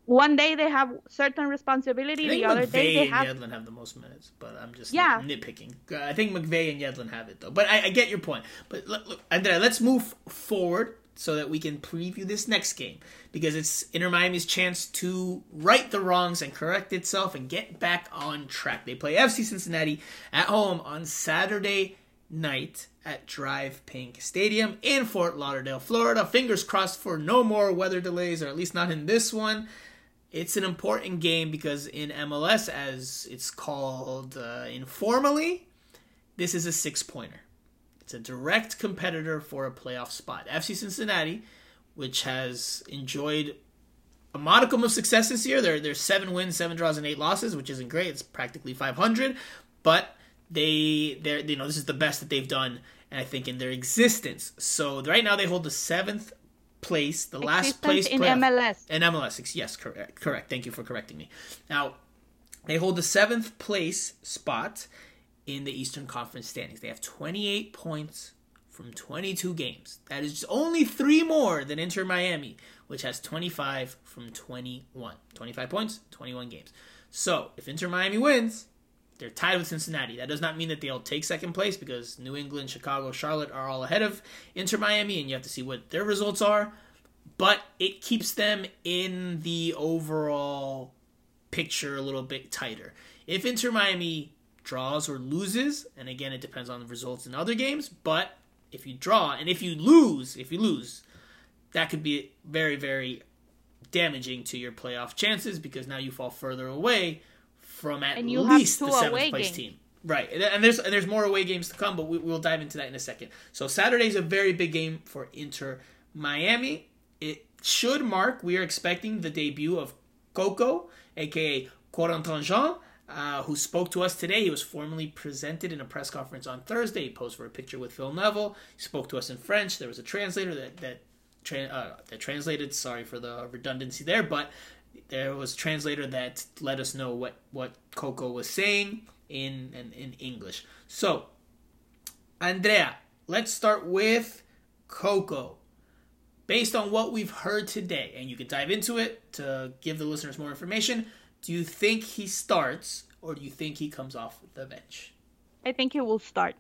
one day they have certain responsibility the other day they
McVey
have
and Yedlin have the most minutes, but I'm just
Yeah.
nitpicking. I think McVey and Yedlin have it though. But I, I get your point. But look, look, Andrea, let's move forward so that we can preview this next game because it's Inter Miami's chance to right the wrongs and correct itself and get back on track. They play FC Cincinnati at home on Saturday night at DRV PNK Stadium in Fort Lauderdale, Florida. Fingers crossed for no more weather delays, or at least not in this one it's an important game because in MLS, as it's called uh, informally, this is a six pointer. It's a direct competitor for a playoff spot. FC Cincinnati, which has enjoyed a modicum of success this year, they're, they're seven wins, seven draws, and eight losses, which isn't great. It's practically 500, but they they're you know this is the best that they've done, and I think in their existence. So right now they hold the seventh place, the last
Existence
place
in
playoff-
MLS.
in MLS. Yes, correct. Correct. Thank you for correcting me. Now, they hold the seventh place spot in the Eastern Conference standings. They have 28 points from 22 games. That is only three more than Inter Miami, which has 25 from 21. 25 points, 21 games. So, if Inter Miami wins, they're tied with Cincinnati. That does not mean that they'll take second place because New England, Chicago, Charlotte are all ahead of Inter Miami, and you have to see what their results are. But it keeps them in the overall picture a little bit tighter. If Inter Miami draws or loses, and again, it depends on the results in other games, but if you draw and if you lose, if you lose, that could be very, very damaging to your playoff chances because now you fall further away from at
And you
least
two
the seventh
away
place
games.
team. Right, and there's and there's more away games to come, but we, we'll dive into that in a second. So Saturday's a very big game for Inter Miami. It should mark. We are expecting the debut of Coco, aka Corentin Jean, uh, who spoke to us today. He was formally presented in a press conference on Thursday. He posed for a picture with Phil Neville. He spoke to us in French. There was a translator that that tra- uh, that translated. Sorry for the redundancy there, but there was a translator that let us know what what Coco was saying in in, in English. So, Andrea, let's start with Coco. Based on what we've heard today, and you can dive into it to give the listeners more information, do you think he starts or do you think he comes off the bench?
I think he will start.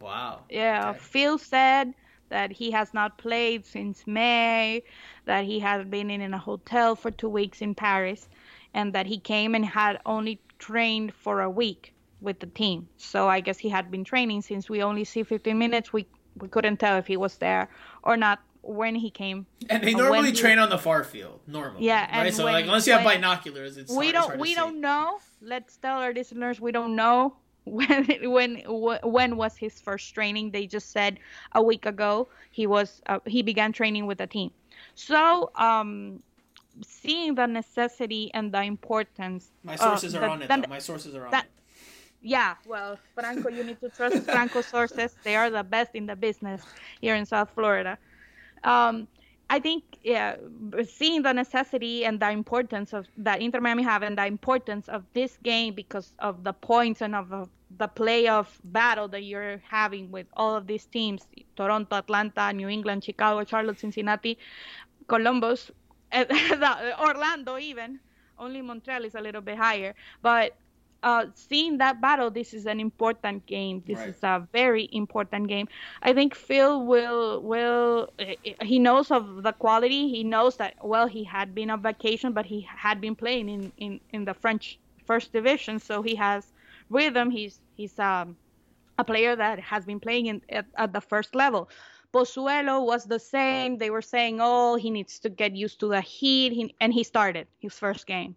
Wow.
Yeah,
Okay.
Phil said that he has not played since May, that he has been in a hotel for two weeks in Paris, and that he came and had only trained for a week with the team. So I guess he had been training since we only see 15 minutes. We we couldn't tell if he was there or not when he came.
And they normally train on the far field, normally.
Yeah,
right. So when, like unless you have binoculars, it's
we
hard,
don't
it's
we don't know. Let's tell our listeners we don't know when when when was his first training. They just said a week ago he was uh, he began training with the team. So um, seeing the necessity and the importance.
My sources
uh,
are
the,
on it.
the.
My sources are on
that,
it.
yeah, well, Franco, you need to trust Franco sources. They are the best in the business here in South Florida. Um, I think yeah, seeing the necessity and the importance of that Inter Miami have and the importance of this game because of the points and of uh, the playoff battle that you're having with all of these teams Toronto, Atlanta, New England, Chicago, Charlotte, Cincinnati, Columbus, Orlando, even. Only Montreal is a little bit higher. But uh, seeing that battle, this is an important game. This
Right.
is a very important game. I think Phil will will he knows of the quality. He knows that well he had been on vacation, but he had been playing in in, in the French first division, so he has rhythm. He's he's um, a player that has been playing in at, at the first level. Pozuelo was the same. They were saying, oh, he needs to get used to the heat, he, and he started his first game.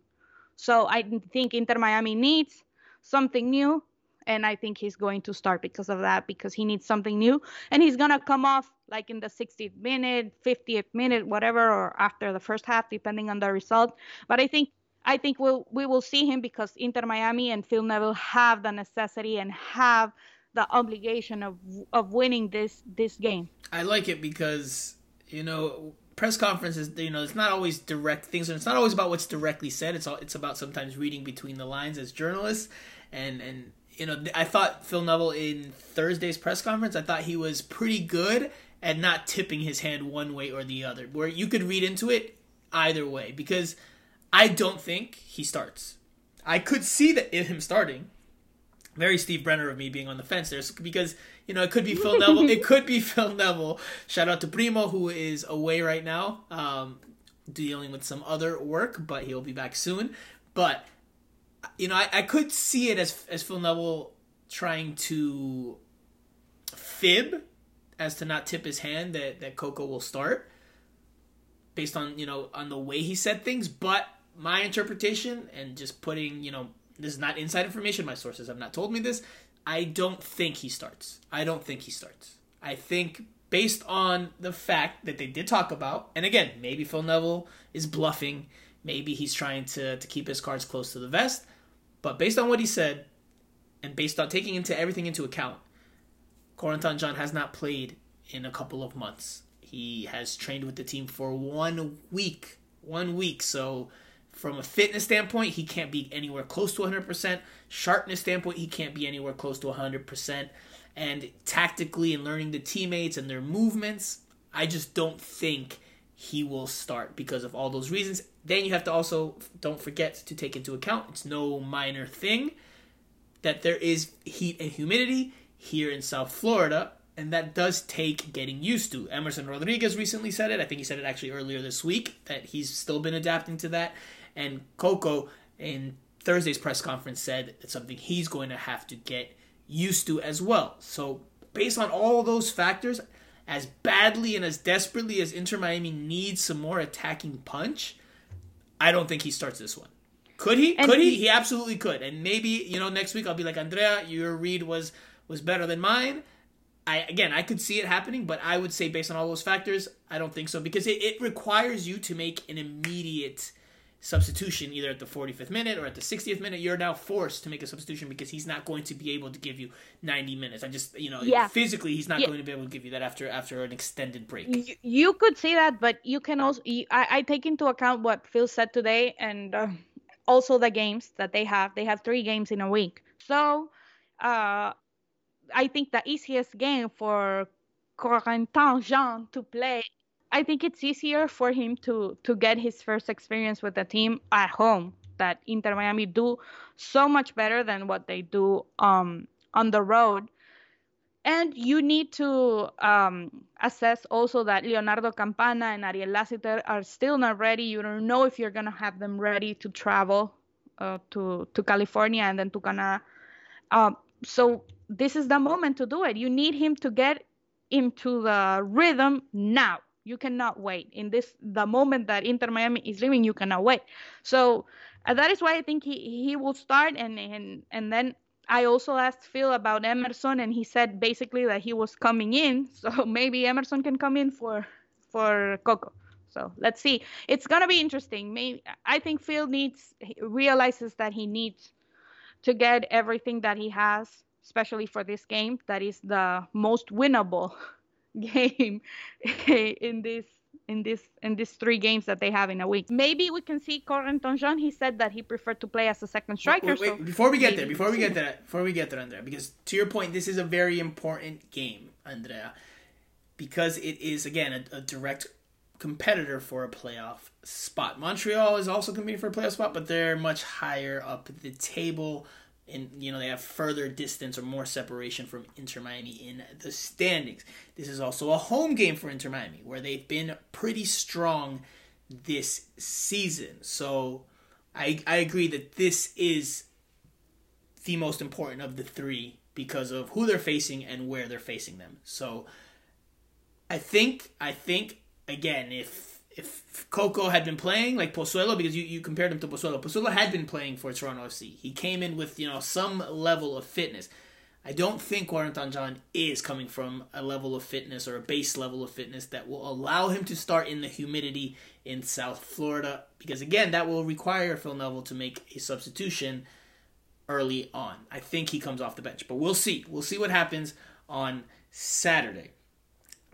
So I think Inter Miami needs something new, and I think he's going to start because of that, because he needs something new, and he's gonna come off like in the 60th minute, 50th minute, whatever, or after the first half, depending on the result. But I think I think we'll we will see him because Inter Miami and Phil Neville have the necessity and have the obligation of of winning this this game.
I like it because you know press conferences. You know, it's not always direct things, and it's not always about what's directly said. It's all it's about sometimes reading between the lines as journalists, and and you know, I thought Phil Neville in Thursday's press conference. I thought he was pretty good at not tipping his hand one way or the other, where you could read into it either way. Because I don't think he starts. I could see that in him starting. Very Steve Brenner of me being on the fence there because you know it could be Phil Neville. It could be Phil Neville. Shout out to Primo who is away right now, um, dealing with some other work, but he'll be back soon. But you know I, I could see it as as Phil Neville trying to fib as to not tip his hand that that Coco will start based on you know on the way he said things. But my interpretation and just putting you know this is not inside information. My sources have not told me this. I don't think he starts. I don't think he starts. I think based on the fact that they did talk about, and again, maybe Phil Neville is bluffing. Maybe he's trying to, to keep his cards close to the vest. But based on what he said, and based on taking into everything into account, Corentin Jean has not played in a couple of months. He has trained with the team for one week. One week. So from a fitness standpoint, he can't be anywhere close to 100%. Sharpness standpoint, he can't be anywhere close to 100%. And tactically and learning the teammates and their movements, I just don't think he will start because of all those reasons. Then you have to also don't forget to take into account it's no minor thing that there is heat and humidity here in South Florida, and that does take getting used to. Emerson Rodriguez recently said it. I think he said it actually earlier this week that he's still been adapting to that. And Coco in Thursday's press conference said it's something he's going to have to get used to as well. So, based on all those factors, as badly and as desperately as Inter Miami needs some more attacking punch, I don't think he starts this one. Could he?
And
could he?
he-
He absolutely could. And maybe you know next week I'll be like Andrea, your read was was better than mine. I again I could see it happening, but I would say based on all those factors, I don't think so because it, it requires you to make an immediate substitution either at the 45th minute or at the 60th minute. You're now forced to make a substitution because he's not going to be able to give you 90 minutes. I just you know
Yeah.
physically he's not
Yeah.
going to be able to give you that after after an extended break.
you, you could see that, but you can also. You, I, I take into account what Phil said today, and uh, also the games that they have. They have three games in a week, so uh, I think the easiest game for Corentin Jean to play. I think it's easier for him to to get his first experience with the team at home. That Inter Miami do so much better than what they do um, on the road. And you need to um, assess also that Leonardo Campana and Ariel Lassiter are still not ready. You don't know if you're going to have them ready to travel uh, to to California and then to Canada. Um, so this is the moment to do it. You need him to get into the rhythm now. You cannot wait. In this the moment that Inter Miami is leaving, you cannot wait. So uh, that is why I think he, he will start and and and then I also asked Phil about Emerson and he said basically that he was coming in. So maybe Emerson can come in for for Coco. So let's see. It's gonna be interesting. Maybe I think Phil needs realizes that he needs to get everything that he has, especially for this game. That is the most winnable game in this in this in these three games that they have in a week. Maybe we can see Corentin Jean. He said that he preferred to play as a second striker.
Wait, wait,
so
before we get there, before we get there, before we get there, Andrea, because to your point, this is a very important game, Andrea, because it is again a, a direct competitor for a playoff spot. Montreal is also competing for a playoff spot, but they're much higher up the table. And you know they have further distance or more separation from Inter Miami in the standings. This is also a home game for Inter Miami, where they've been pretty strong this season. So I I agree that this is the most important of the three because of who they're facing and where they're facing them. So I think I think again if if Coco had been playing like Pozuelo because you, you compared him to Pozuelo, Pozuelo had been playing for Toronto FC. He came in with you know some level of fitness. I don't think Jean is coming from a level of fitness or a base level of fitness that will allow him to start in the humidity in South Florida because again that will require Phil Neville to make a substitution early on. I think he comes off the bench, but we'll see. We'll see what happens on Saturday.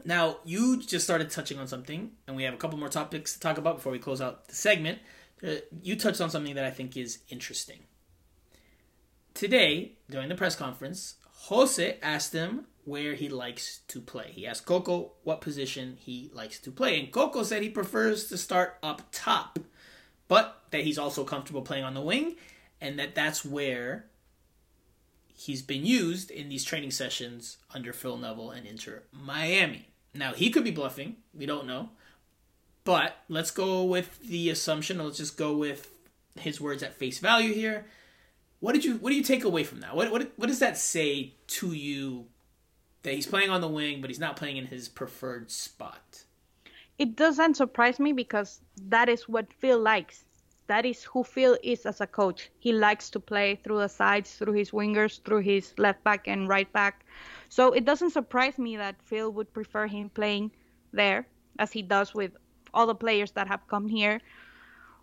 Now, you just started touching on something, and we have a couple more topics to talk about before we close out the segment. Uh, you touched on something that I think is interesting. Today, during the press conference, Jose asked him where he likes to play. He asked Coco what position he likes to play, and Coco said he prefers to start up top, but that he's also comfortable playing on the wing, and that that's where he's been used in these training sessions under Phil Neville and Inter Miami. Now he could be bluffing, we don't know. But let's go with the assumption, let's just go with his words at face value here. What did you what do you take away from that? What what what does that say to you that he's playing on the wing but he's not playing in his preferred spot?
it doesn't surprise me because that is what Phil likes. That is who Phil is as a coach. He likes to play through the sides, through his wingers, through his left back and right back. So it doesn't surprise me that Phil would prefer him playing there, as he does with all the players that have come here.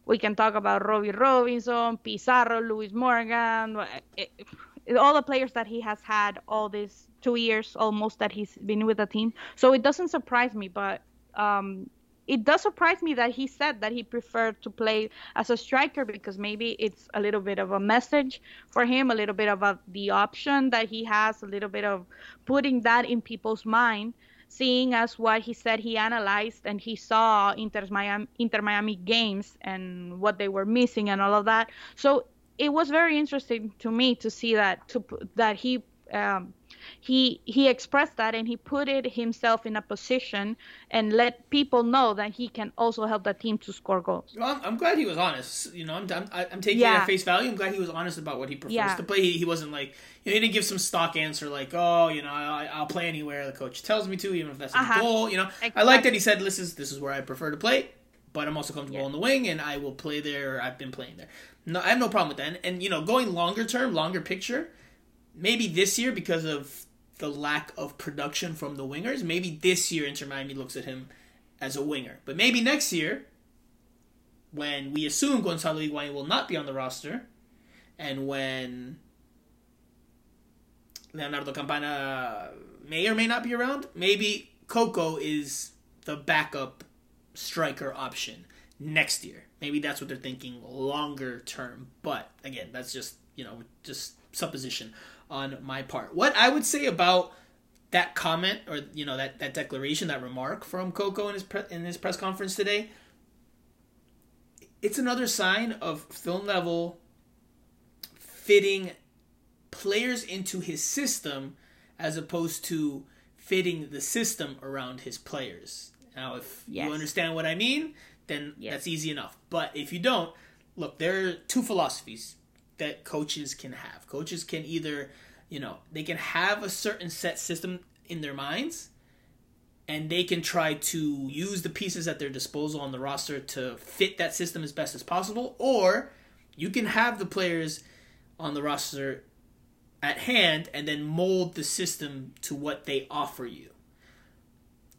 We can talk about Robbie Robinson, Pizarro, Lewis Morgan, eh, eh, all the players that he has had all these two years almost that he's been with the team. So it doesn't surprise me, but um, it does surprise me that he said that he preferred to play as a striker because maybe it's a little bit of a message for him, a little bit of a, the option that he has, a little bit of putting that in people's mind, seeing as what he said he analyzed and he saw Inter Miami, Inter Miami games and what they were missing and all of that. So it was very interesting to me to see that to that he um, he he expressed that and he put it himself in a position and let people know that he can also help the team to score goals.
Well, I'm, I'm glad he was honest. You know, I'm I'm, I'm taking it at face value. I'm glad he was honest about what he prefers
Yeah.
to play. He, he wasn't like you know, he didn't give some stock answer like, oh, you know, I, I'll play anywhere the coach tells me to, even if that's the
Uh-huh.
goal. You know, I like that he said, this is this is where I prefer to play, but I'm also comfortable
Yeah.
on the wing, and I will play there. I've been playing there. No, I have no problem with that. And, and you know, going longer term, longer picture, maybe this year because of the lack of production from the wingers, maybe this year Inter Miami looks at him as a winger. But maybe next year, when we assume Gonzalo Higuain will not be on the roster, and when Leonardo Campana may or may not be around, maybe Coco is the backup striker option next year. Maybe that's what they're thinking longer term. But again, that's just you know just supposition on my part. What I would say about that comment or you know that, that declaration, that remark from Coco in his pre- in his press conference today, it's another sign of Phil Neville fitting players into his system as opposed to fitting the system around his players. Now, if
Yes.
you understand what I mean, then
Yes.
that's easy enough. But if you don't, look, there are two philosophies that coaches can have. Coaches can either, you know, they can have a certain set system in their minds and they can try to use the pieces at their disposal on the roster to fit that system as best as possible or you can have the players on the roster at hand and then mold the system to what they offer you.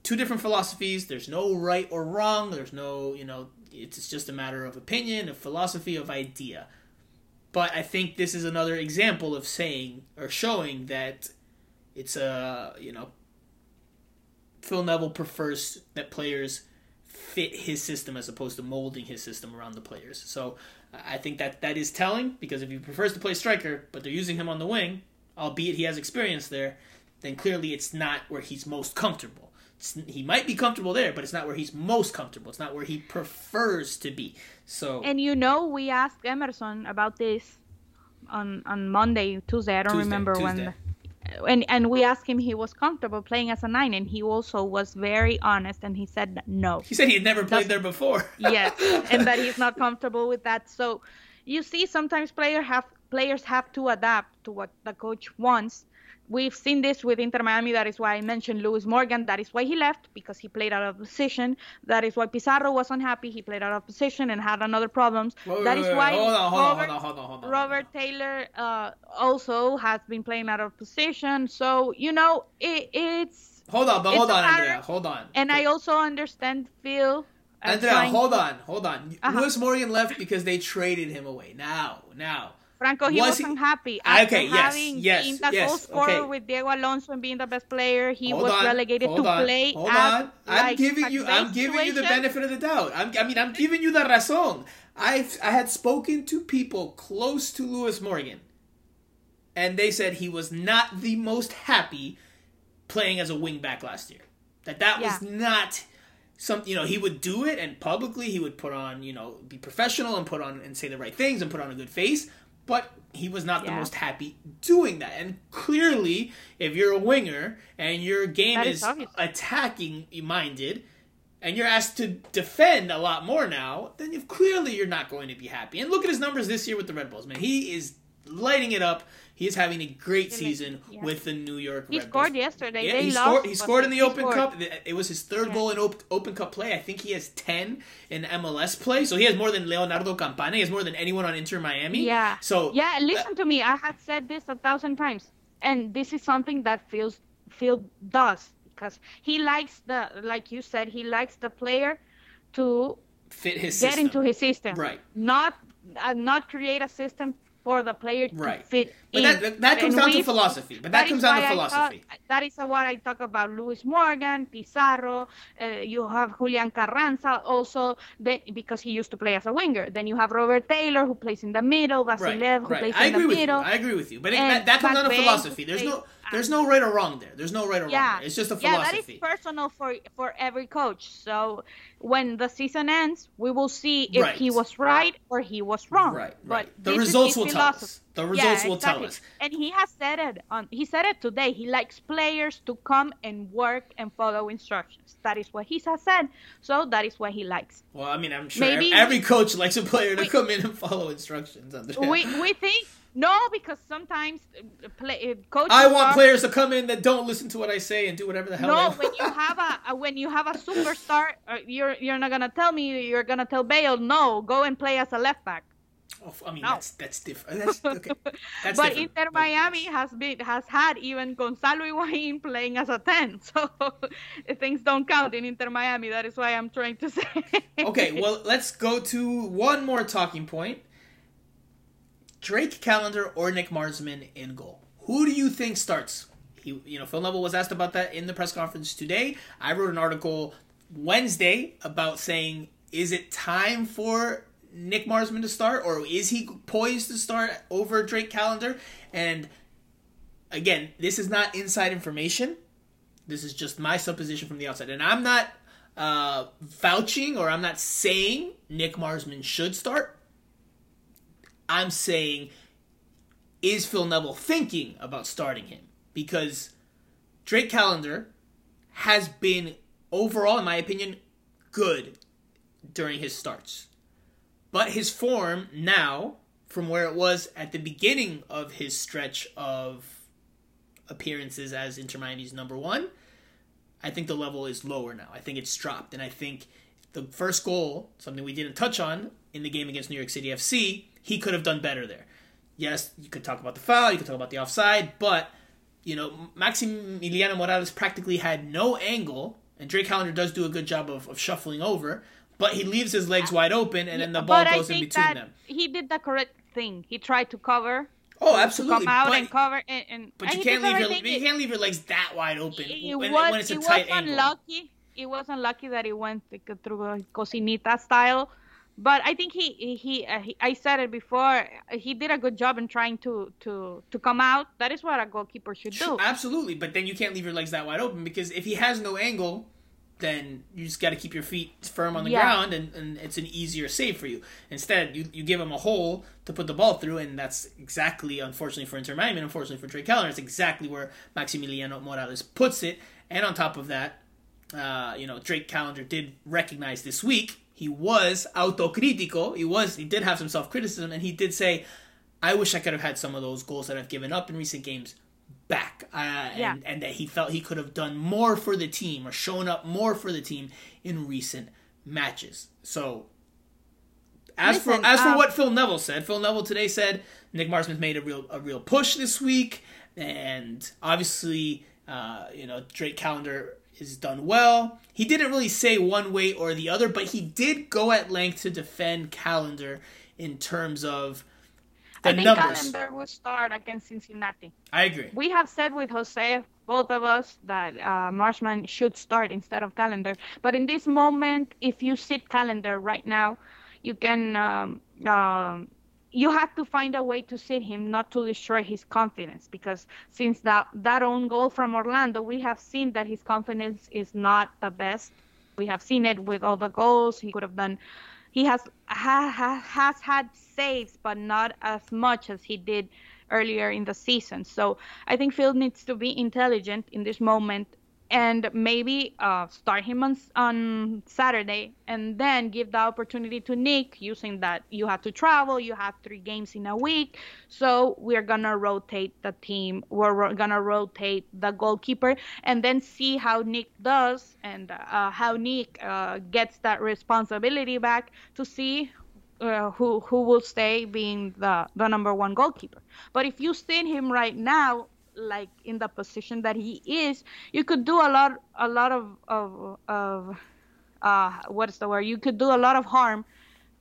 Two different philosophies. There's no right or wrong. There's no you know it's just a matter of opinion of philosophy of idea but i think this is another example of saying or showing that it's a you know Phil Neville prefers that players fit his system as opposed to molding his system around the players. So I think that that is telling because if he prefers to play striker, but they're using him on the wing, albeit he has experience there, then clearly it's not where he's most comfortable. He might be comfortable there, but it's not where he's most comfortable. It's not where he prefers to be. So
And you know, we asked Emerson about this on on Monday, Tuesday. I don't
Tuesday,
remember
Tuesday.
when and and we asked him he was comfortable playing as a nine and he also was very honest and he said no
he said he had never played there before.
yes and that he's not comfortable with that so you see sometimes player have players have to adapt to what the coach wants we've seen this with Inter Miami that is why I mentioned Lewis Morgan that is why he left because he played out of position that is why Pizarro was unhappy he played out of position and had another problems
Wait,
that
wait,
is
wait,
why
hold on, hold on,
Robert,
on, on.
Robert Taylor uh, also has been playing out of position. So, you know, it, it's.
Hold on, but hold on,
matter-
Andrea. Hold on.
And I also understand Phil.
Andrea,
trying-
hold on, hold on.
Uh-huh.
Lewis Morgan left because they traded him away. Now, now.
Franco, he
Was
wasn't happy.
Ah, okay,
After
yes,
having
yes,
been the
yes,
goal scorer
okay.
with Diego Alonso and being the best player, he
hold
was
on,
relegated to
on,
play
Hold
as
on. I'm
like
giving you. I'm giving you the benefit of the doubt. I'm, I mean, I'm giving you the razón. I I had spoken to people close to Lewis Morgan, and they said he was not the most happy playing as a wingback last year. That that was not some you know he would do it and publicly he would put on you know be professional and put on and say the right things and put on a good face but he was not the most happy doing that. And clearly if you're a winger and your game
That
is
is
attacking minded and you're asked to defend a lot more now then you've, clearly you're not going to be happy. And look at his numbers this year with the red bulls man. He is lighting it up he is having a great season
yeah.
with the new york
He
red
scored
bulls
yesterday.
yeah,
they
he
lost,
scored. He scored in the Open
scored.
Cup. It was his third
Yeah.
goal in op- Open Cup play. I think he has ten in MLS play, so he has more than Leonardo Campana. He has more than anyone on Inter Miami.
Yeah.
So
Yeah, listen to me. I have said this a thousand times, and this is something that feels Phil does because he likes the, like you said, he likes the player to
fit his
get
system.
into his system,
Right.
Not uh, not create a system for the player to
Right.
fit
But
in.
that- that- that comes
And
down to philosophy. But that comes down to philosophy.
talk- that is what I talk about. Lewis Morgan, Pizarro. Uh, you have Julian Carranza also the, because he used to play as a winger. Then you have Robert Taylor who plays in the middle.
Right,
Vassilev who
right.
plays
I
in
agree
the
with you.
middle.
I agree with you. But it, that, that comes down to philosophy. There's no, there's no right or wrong there. There's no right or
yeah,
wrong. There. It's just a philosophy.
Yeah, that
philosophy.
personal for for every coach. So when the season ends, we will see if
Right.
he was right or he was wrong.
Right,
But
right. The results will tell us. The results
yeah,
will tell us.
And he has said it on he said it today. He likes players to come and work and follow instructions. That is what he has said. So that is what he likes.
Well, I mean, I'm sure
Maybe-
every coach likes a player to
We-
come in and follow instructions.
We we think no because sometimes uh, play, uh, coaches
I want
are-
players to come in that don't listen to what I say and do whatever the hell.
No,
they
when you have a, when you have a superstar, uh, you're you're not gonna tell me you're gonna tell Bale no, go and play as a left back.
Oh, I mean,
No.
that's that's different. That's okay. That's
but
different.
Inter Miami has been has had even Gonzalo Higuain playing as a ten, so things don't count in Inter Miami. That is why I'm trying to say.
okay, well, let's go to one more talking point. Drake Callender or Nick Marsman in goal. Who do you think starts? He, you know, Phil Neville was asked about that in the press conference today. I wrote an article Wednesday about saying, is it time for Nick Marsman to start, or is he poised to start over Drake Callender? And again, this is not inside information. This is just my supposition from the outside, and I'm not uh, vouching or I'm not saying Nick Marsman should start. I'm saying, is Phil Neville thinking about starting him? Because Drake Callender has been overall, in my opinion, good during his starts. but his form now, from where it was at the beginning of his stretch of appearances as Inter Miami's number one, I think the level is lower now. I think it's dropped, and I think the first goal, something we didn't touch on in the game against New York City FC, he could have done better there. Yes, you could talk about the foul, you could talk about the offside, but you know, Maximiliano Moralez practically had no angle, and Drake Callender does do a good job of, of shuffling over, but he leaves his legs wide open, and then the ball
but
goes in between them.
He did the correct thing. He tried to cover.
Oh, absolutely.
Come out
but,
and cover, and, and
but you can't leave your you can't leave your legs that wide open
It, it
when,
was,
when it's a
it
tight
was
angle.
unlucky. It was unlucky that it went like, through a cocinita style. But I think he he, uh, he I said it before. He did a good job in trying to to to come out. That is what a goalkeeper should do.
Absolutely, but then you can't leave your legs that wide open because if he has no angle, then you just got to keep your feet firm on the
Yeah.
ground, and, and it's an easier save for you. Instead, you, you give him a hole to put the ball through, and that's exactly, unfortunately for Inter Miami, and unfortunately for Drake Callender, it's exactly where Maximiliano Moralez puts it. And on top of that, uh, you know, Drake Callender did recognize this week he was autocrítico. He was he did have some self criticism, and he did say, "I wish I could have had some of those goals that I've given up in recent games back." Uh,
Yeah.
and, and that he felt he could have done more for the team or shown up more for the team in recent matches. So. As
Listen,
for as for
um,
what Phil Neville said, Phil Neville today said Nick Marsman's made a real a real push this week, and obviously, uh, you know Drake Callender is done well. He didn't really say one way or the other, but he did go at length to defend Callender in terms of the
I think
numbers.
Callender will start against Cincinnati.
I agree.
We have said with Jose, both of us, that uh, Marsman should start instead of Callender. But in this moment, if you sit Callender right now, you can. Um, um, you have to find a way to sit him, not to destroy his confidence, because since that that own goal from Orlando, we have seen that his confidence is not the best. We have seen it with all the goals he could have done. He has ha, ha, has had saves, but not as much as he did earlier in the season. So I think Phil needs to be intelligent in this moment and maybe uh, start him on on Saturday, and then give the opportunity to Nick, using that you have to travel, you have three games in a week, so we're gonna rotate the team. We're ro- gonna rotate the goalkeeper, and then see how Nick does and uh, how Nick uh, gets that responsibility back to see uh, who who will stay being the the number one goalkeeper. But if you sit him right now, like in the position that he is, you could do a lot a lot of of of uh what's the word? You could do a lot of harm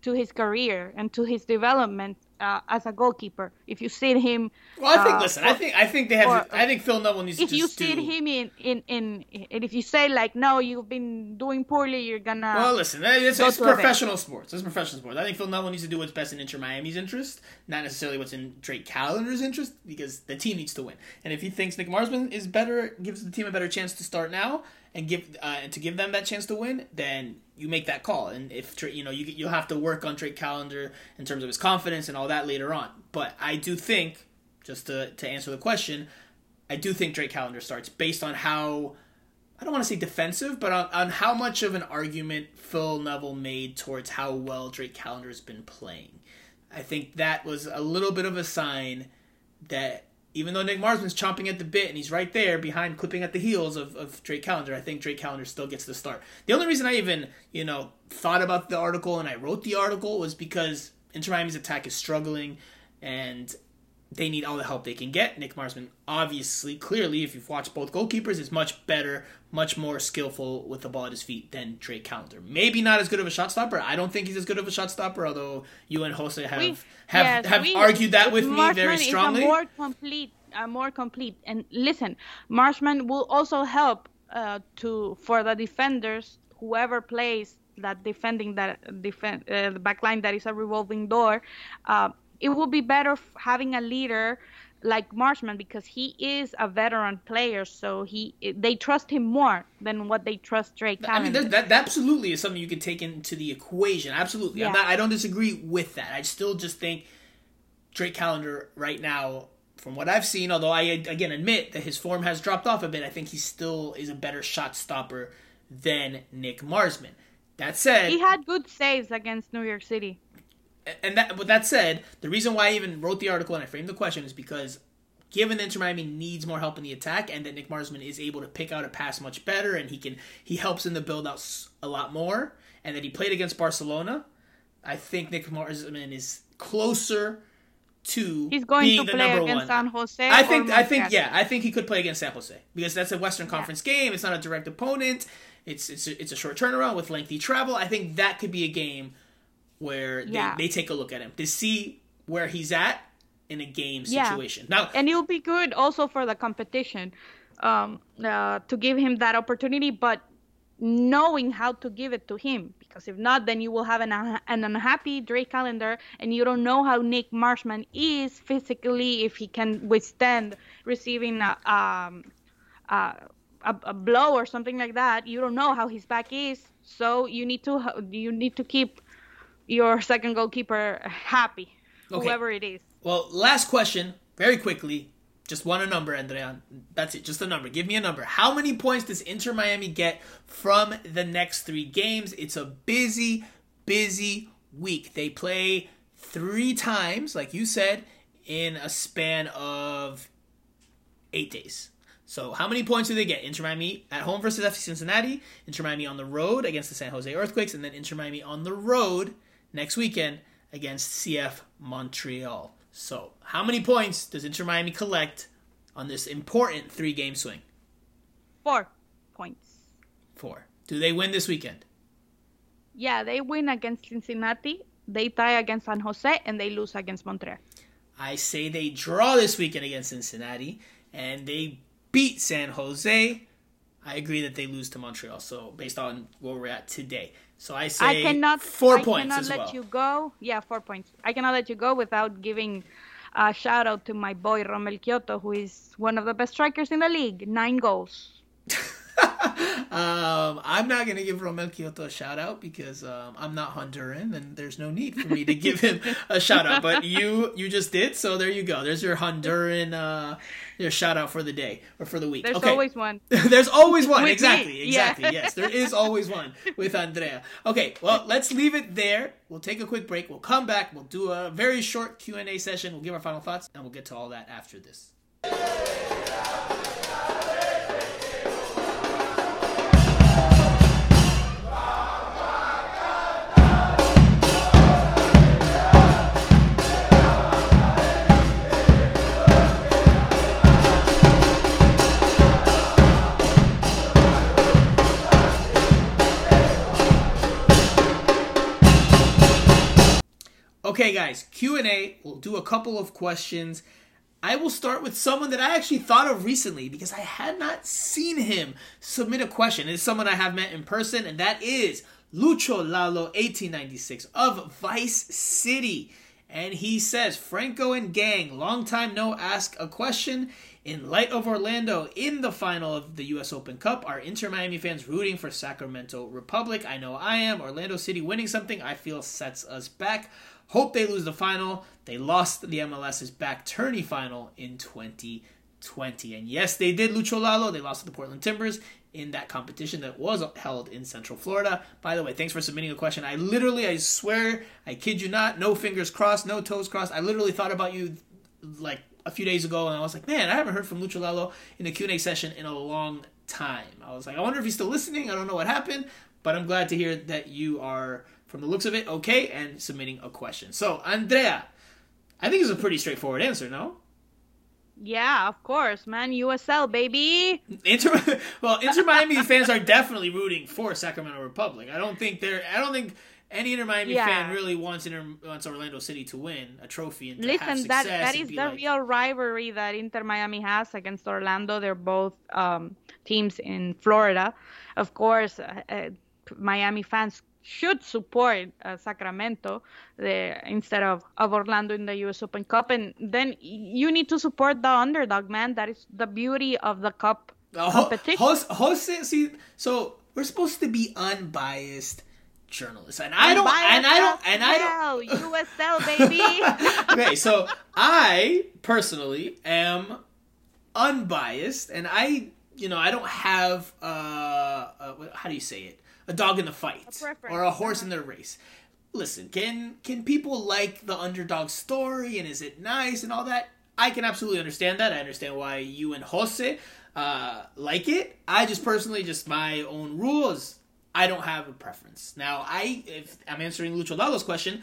to his career and to his development uh, as a goalkeeper if you sit him.
Well, I think.
uh,
listen, I think. I think they have.
or-
I think Phil Neville needs to.
if
to
you sit
do.
him in, in in and if you say like no you've been doing poorly you're gonna
Well, listen, it's, it's
to a bench.
professional sports. It's professional sports. I think Phil Neville needs to do what's best in Inter Miami's interest, not necessarily what's in Drake Callender's interest, because the team needs to win. And if he thinks Nick Marsman is better, gives the team a better chance to start now, and give uh, and to give them that chance to win, then you make that call. And if you know you you'll have to work on Drake Callender in terms of his confidence and all that later on. But I do think, just to to answer the question, I do think Drake Callender starts based on how I don't want to say defensive, but on, on how much of an argument Phil Neville made towards how well Drake Callender has been playing. I think that was a little bit of a sign that even though Nick Marsman's chomping at the bit and he's right there behind, clipping at the heels of, of Drake Callender, I think Drake Callender still gets the start. The only reason I even, you know, thought about the article and I wrote the article was because Inter Miami's attack is struggling and they need all the help they can get. Nick Marsman, obviously, clearly, if you've watched both goalkeepers, is much better, much more skillful with the ball at his feet than Drake Callender. Maybe not as good of a shot stopper. I don't think he's as good of a shot stopper, although you and Jose have
We-
have,
yes,
have
we-
argued that with me very strongly.
More complete, uh, more complete. And listen, Marsman will also help uh, to for the defenders, whoever plays that defending that defend uh, the back line that is a revolving door. Uh, it will be better f- having a leader like Marsman because he is a veteran player, so he they trust him more than what they trust Drake.
I mean,
Callender.
that, that absolutely is something you can take into the equation. Absolutely, I'm
Yeah.
not, I don't disagree with that. I still just think Drake Callender right now, from what I've seen, although I again admit that his form has dropped off a bit, I think he still is a better shot stopper than Nick Marsman. That said,
he had good saves against New York City.
And that with that said, the reason why I even wrote the article and I framed the question is because given that Inter Miami needs more help in the attack and that Nick Marsman is able to pick out a pass much better and he can he helps in the build out a lot more and that he played against Barcelona, I think Nick Marsman is closer to
he's going
being
to
the
play
number
against
one.
San Jose.
I think I think yeah, I think he could play against San Jose because that's a Western Conference game. It's not a direct opponent. It's it's a, it's a short turnaround with lengthy travel. I think that could be a game where they,
Yeah.
they take a look at him to see where he's at in a game
Yeah.
situation. Now,
and it'll be good also for the competition um, uh, to give him that opportunity, but knowing how to give it to him. Because if not, then you will have an, unha- an unhappy Drake Callender, and you don't know how Nick Marsman is physically, if he can withstand receiving a, um, a, a blow or something like that. You don't know how his back is, so you need to you need to keep your second goalkeeper happy,
Okay.
whoever it is.
well, last question, very quickly. Just want a number, Andrea. That's it. Just a number. Give me a number. How many points does Inter Miami get from the next three games? It's a busy, busy week. They play three times, like you said, in a span of eight days. So, how many points do they get? Inter Miami at home versus FC Cincinnati, Inter Miami on the road against the San Jose Earthquakes, and then Inter Miami on the road next weekend against CF Montreal. So, how many points does Inter Miami collect on this important three game swing?
Four points.
Four. Do they win this weekend?
Yeah, they win against Cincinnati, they tie against San Jose, and they lose against Montreal.
I say they draw this weekend against Cincinnati and they beat San Jose. I agree that they lose to Montreal. So based on where we're at today, so I say
I cannot
four
I
points
I
cannot
let
well.
you go. Yeah, four points. I cannot let you go without giving a shout out to my boy Romell Quioto, who is one of the best strikers in the league. Nine goals.
Um, I'm not gonna give Romell Quioto a shout out because um, I'm not Honduran and there's no need for me to give him a shout out. But you you just did, so there you go. There's your Honduran uh, your shout out for the day or for the week.
There's
okay.
always one.
There's always one.
With me,
exactly.
yeah.
Exactly. Yes, there is always one with Andrea. Okay, well, let's leave it there. We'll take a quick break. We'll come back. We'll do a very short Q&A session. We'll give our final thoughts and we'll get to all that after this. Okay, guys, Q&A. We'll do a couple of questions. I will start with someone that I actually thought of recently because I had not seen him submit a question. It's someone I have met in person, and that is Lucho Lalo 1896 of Vice City. And he says, Franco and gang, long time no ask a question. In light of Orlando in the final of the U.S. Open Cup, are Inter Miami fans rooting for Sacramento Republic? I know I am. Orlando City winning something I feel sets us back. Hope they lose the final. They lost the MLS's back tourney final in 2020. And yes, they did Lucho Lalo. They lost to the Portland Timbers in that competition that was held in Central Florida. By the way, thanks for submitting a question. I literally, I swear, I kid you not, no fingers crossed, no toes crossed. I literally thought about you like a few days ago, and I was like, man, I haven't heard from Lucho Lalo in a Q&A session in a long time. I was like, I wonder if he's still listening. I don't know what happened, but I'm glad to hear that you are, from the looks of it, okay, and submitting a question. So, Andrea, I think it's a pretty straightforward answer, no?
Yeah, of course, man. USL, baby.
Inter, well, Inter Miami fans are definitely rooting for Sacramento Republic. I don't think they're. I don't think any Inter Miami
Yeah.
fan really wants Inter, wants Orlando City to win a trophy and to have
Listen,
success
that that
and
the
like-
real rivalry that Inter Miami has against Orlando. They're both um, teams in Florida. Of course, uh, uh, Miami fans should support uh, Sacramento the, instead of, of Orlando in the U.S. Open Cup, and then you need to support the underdog, man. That is the beauty of the cup
Uh,
competition.
Jose, Jose, see, so we're supposed to be unbiased journalists, and I don't, and I don't, and I don't.
USL, baby.
okay, so I personally am unbiased, and I, you know, I don't have uh, uh how do you say it, a dog in the fight
preference,
or a horse in the race. listen, can can people like the underdog story and is it nice and all that? I can absolutely understand that. I understand why you and Jose uh, like it. I just personally, just my own rules. I don't have a preference. Now, I if I'm answering Lucho Lalo's question,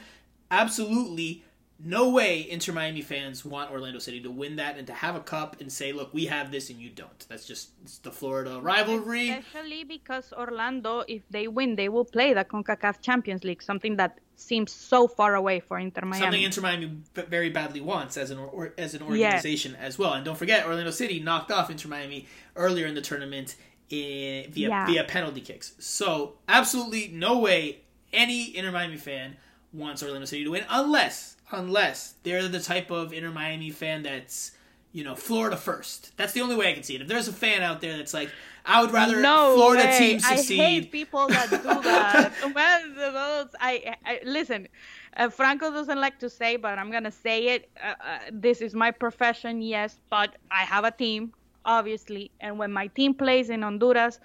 absolutely no way Inter Miami fans want Orlando City to win that and to have a cup and say, look, we have this and you don't. That's just the Florida rivalry.
Especially because Orlando, if they win, they will play the CONCACAF Champions League, something that seems so far away for Inter Miami.
Something Inter Miami very badly wants as an or, as an organization as well. And don't forget, Orlando City knocked off Inter Miami earlier in the tournament in, via yeah. via penalty kicks. So absolutely no way any Inter Miami fan wants Orlando City to win unless unless they're the type of inner Miami fan that's you know Florida first. That's the only way I can see it. If there's a fan out there that's like, I would rather
no
Florida
way.
team succeed.
I hate people that do that. I, I listen. Uh, Franco doesn't like to say, but I'm gonna say it. Uh, uh, this is my profession, yes, but I have a team, obviously, and when my team plays in Honduras,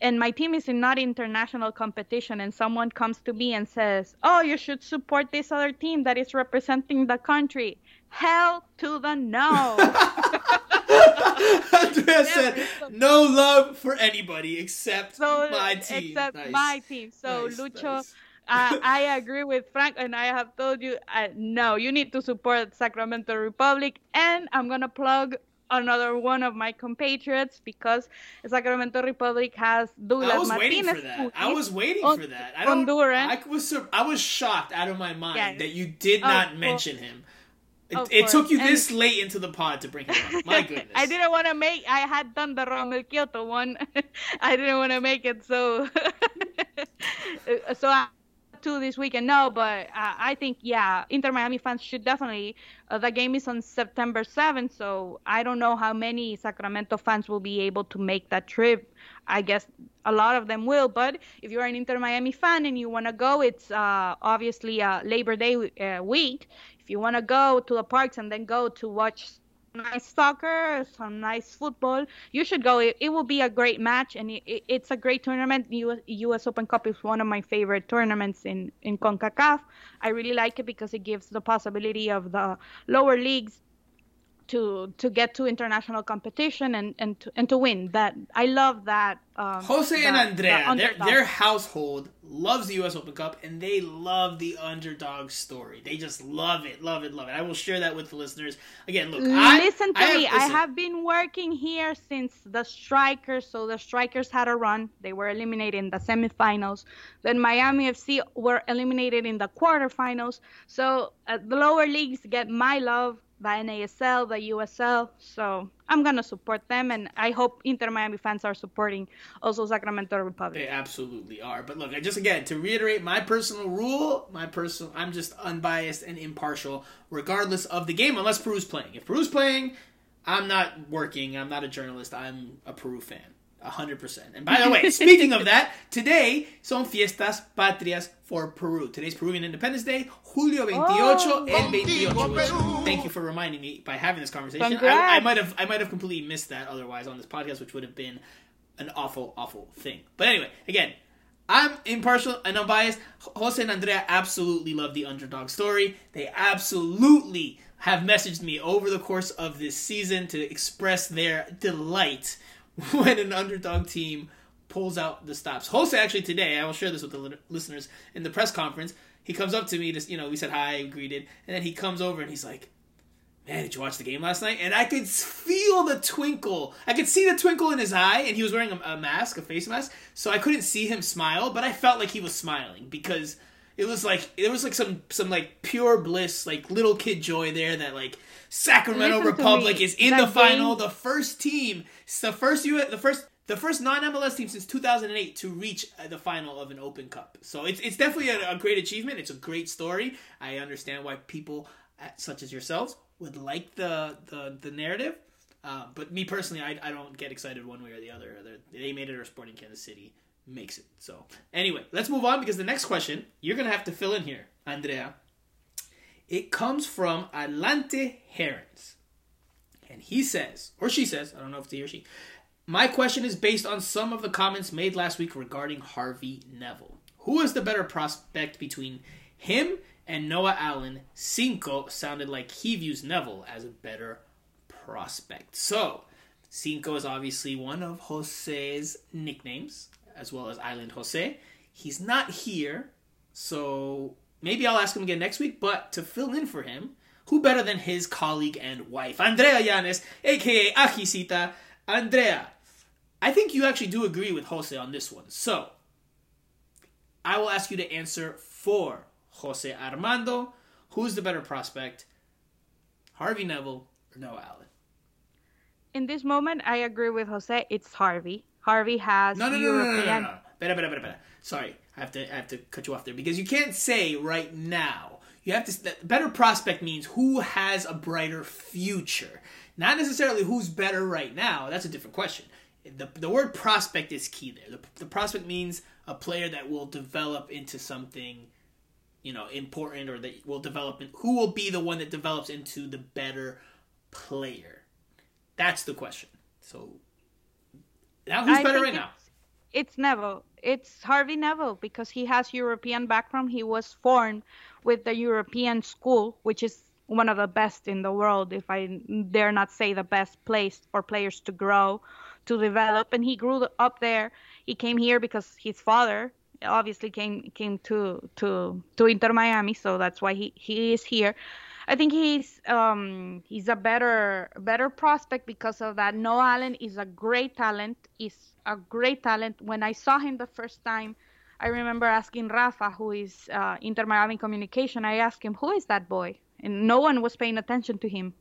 and my team is in not international competition and someone comes to me and says oh you should support this other team that is representing the country hell to the no
andrea said no love for anybody except so, my team
except
nice.
my team so
nice,
lucho
nice.
uh, I agree with Frank, and I have told you, uh, no, you need to support Sacramento Republic. And I'm gonna plug another one of my compatriots because Sacramento Republic has Douglas
I was
Martinez.
waiting for that. I was waiting for that. I don't,
Honduran.
I was I was shocked out of my mind
Yeah.
that you did not mention him. It, it took you
And-
this late into the pod to bring him up. My goodness.
I didn't want to make. I had done the Romell Quioto one. I didn't want to make it so. so I to this weekend. No, but uh, I think yeah, Inter Miami fans should definitely. Uh, the game is on September 7th, so I don't know how many Sacramento fans will be able to make that trip. I guess a lot of them will, but if you're an Inter Miami fan and you want to go, it's uh, obviously Labor Day uh, week. If you want to go to the parks and then go to watch nice soccer, some nice football, you should go. It, it will be a great match, and it, it, it's a great tournament. US, US Open Cup is one of my favorite tournaments in in Concacaf. I really like it because it gives the possibility of the lower leagues to to get to international competition and and to, and to win. That I love that. Um,
Jose and Andrea,
the
their, their household loves the U.S. Open Cup, and they love the underdog story. They just love it, love it, love it. I will share that with the listeners. Again, look, I
listen to
I have,
me. I have been working here since the Strikers. So the Strikers had a run. They were eliminated in the semifinals. Then Miami FC were eliminated in the quarterfinals. So uh, the lower leagues get my love, the NASL, the USL. So I'm gonna support them, and I hope Inter Miami fans are supporting also Sacramento Republic.
They absolutely are. But look, I just again to reiterate my personal rule, my personal I'm just unbiased and impartial regardless of the game unless Peru's playing. If Peru's playing, I'm not working, I'm not a journalist, I'm a Peru fan. 100%. And by the way, speaking of that, today son fiestas patrias for Peru. Today's Peruvian Independence Day, Julio 28
Oh.
el 28. Thank you for reminding me by having this conversation. I, I might have I might have completely missed that otherwise on this podcast, which would have been an awful, awful thing. But anyway, again, I'm impartial and unbiased. Jose and Andrea absolutely love the underdog story. They absolutely have messaged me over the course of this season to express their delight when an underdog team pulls out the stops. Jose actually today, I will share this with the listeners in the press conference. He comes up to me, just you know, we said hi, greeted, and then he comes over and he's like, man, did you watch the game last night? And I could feel the twinkle. I could see the twinkle in his eye, and he was wearing a, a mask, a face mask, so I couldn't see him smile, but I felt like he was smiling because it was like it was like some some like pure bliss, like little kid joy there that like Sacramento
Listen
Republic is in
That
the final, the first team, the first U, the first. The first non-MLS team since 2008 to reach uh, the final of an Open Cup, so it's it's definitely a, a great achievement. It's a great story. I understand why people uh, such as yourselves would like the the, the narrative. Uh, but me personally, I, I don't get excited one way or the other. They're- They made it or Sporting Kansas City makes it. So anyway, let's move on because the next question you're gonna have to fill in here, Andrea. It comes from Atlante Herons, and he says, or she says, I don't know if it's he or she. My question is based on some of the comments made last week regarding Harvey Neville. Who is the better prospect between Him and Noah Allen, Cinco, sounded like he views Neville as a better prospect. So, Cinco is obviously one of Jose's nicknames, as well as Island Jose. He's not here, so maybe I'll ask him again next week, but to fill in for him, who better than his colleague and wife, Andrea Llanes, aka Ajisita. Andrea, I think you actually do agree with Jose on this one. So, I will ask you to answer for Jose Armando. Who's the better prospect? Harvey Neville or Noah Allen?
In this moment, I agree with Jose. It's Harvey. Harvey has
No, no, no, no,
European.
no, no, no, no. Better, better, better, better. Sorry, I have to, I have to cut you off there because you can't say right now. You have to. Better prospect means who has a brighter future, not necessarily who's better right now. That's a different question. The, the word prospect is key there. The, the prospect means a player that will develop into something, you know, important or that will develop. In, who will be the one that develops into the better player? That's the question. So now, who's
I
better right now?
it's- It's Neville. It's Harvey Neville because he has European background. He was formed with the European school, which is one of the best in the world, if I dare not say the best place for players to grow, to develop. And he grew up there. He came here because his father obviously came came to to to Inter Miami, so that's why he he is here. I think he's um he's a better better prospect because of that. Noah Allen is a great talent. Is a great talent. When I saw him the first time, I remember asking Rafa, who is uh, Inter Miami communication. I asked him, "Who is that boy?" And no one was paying attention to him.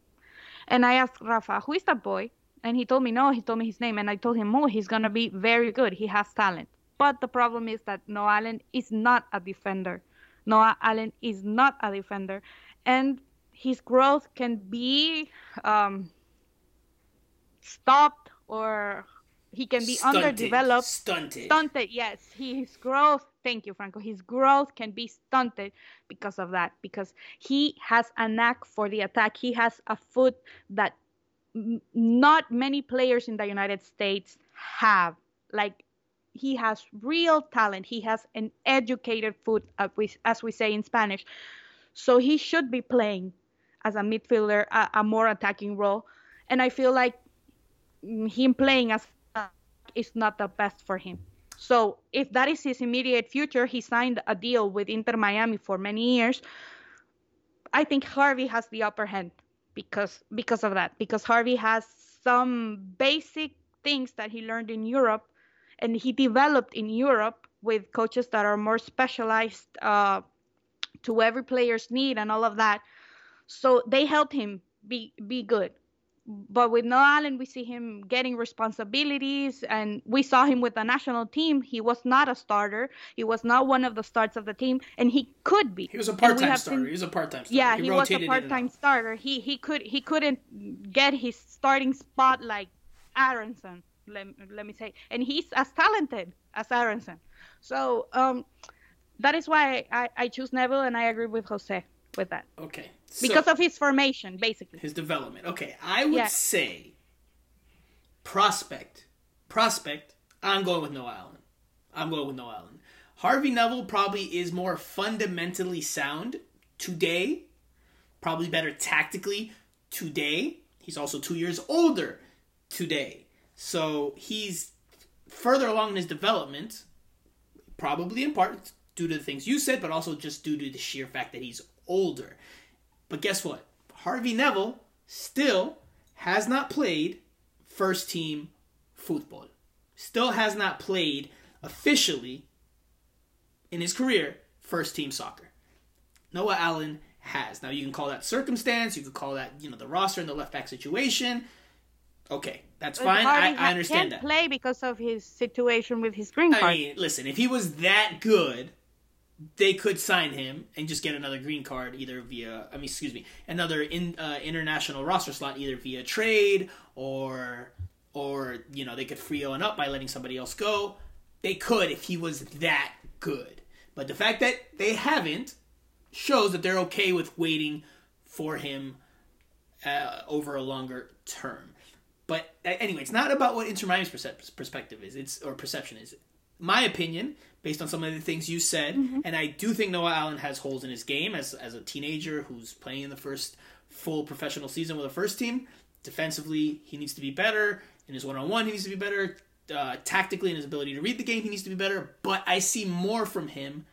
And I asked Rafa, "Who is that boy?" And he told me, "No." He told me his name, and I told him, "Oh, he's gonna be very good. He has talent." But the problem is that Noah Allen is not a defender. Noah Allen is not a defender, and his growth can be um, stopped or he can be
Stunted.
underdeveloped.
Stunted.
stunted yes. His growth thank you franco. His growth can be stunted because of that because he has a knack for the attack. He has a foot that m- not many players in the united states have. Like he has real talent. He has an educated foot as we, as we say in spanish. So he should be playing as a midfielder a, a more attacking role and i feel like him playing as is not the best for him. So if that is his immediate future, he signed a deal with Inter Miami for many years. I think Harvey has the upper hand because because of that. Because Harvey has some basic things that he learned in Europe, and he developed in Europe with coaches that are more specialized uh, to every player's need and all of that. So they helped him be be good but with Noah Allen, we see him getting responsibilities, and we saw him with the national team. He was not a starter. He was not one of the starts of the team, and he could be.
He was a part-time starter.
seen-
he was a part-time starter.
yeah, he, was a part-time starter. He he could he couldn't get his starting spot like Aronson. Let, let me say, and he's as talented as Aronson. So um, that is why I, I choose Neville, and I agree with Jose with that
Okay. So,
because of his formation, basically.
his development. Okay, I would
Yeah.
say prospect. Prospect. I'm going with Noah Allen. I'm going with Noah Allen. Harvey Neville probably is more fundamentally sound today. Probably better tactically today. He's also two years older today. So he's further along in his development, probably in part due to the things you said, but also just due to the sheer fact that he's older. But guess what? Harvey Neville still has not played first team football. Still has not played officially in his career first team soccer. Noah Allen has. Now you can call that circumstance, you could call that, you know, the roster and the left back situation. Okay, that's
But
fine. I,
Harvey ha-
I understand
can't
that.
play because of his situation with his green card.
I mean, listen, if he was that good, they could sign him and just get another green card either via, I mean, excuse me, another in, uh, international roster slot either via trade or, or you know, they could free Owen up by letting somebody else go. They could if he was that good. But the fact that they haven't shows that they're okay with waiting for him uh, over a longer term. But anyway, it's not about what Inter Miami's is. It's or perception is. my opinion, based on some of the things you said,
Mm-hmm.
and I do think Noah Allen has holes in his game as as a teenager who's playing in the first full professional season with a first team. Defensively, he needs to be better. In his one on one, he needs to be better. Uh, tactically, in his ability to read the game, he needs to be better. But I see more from him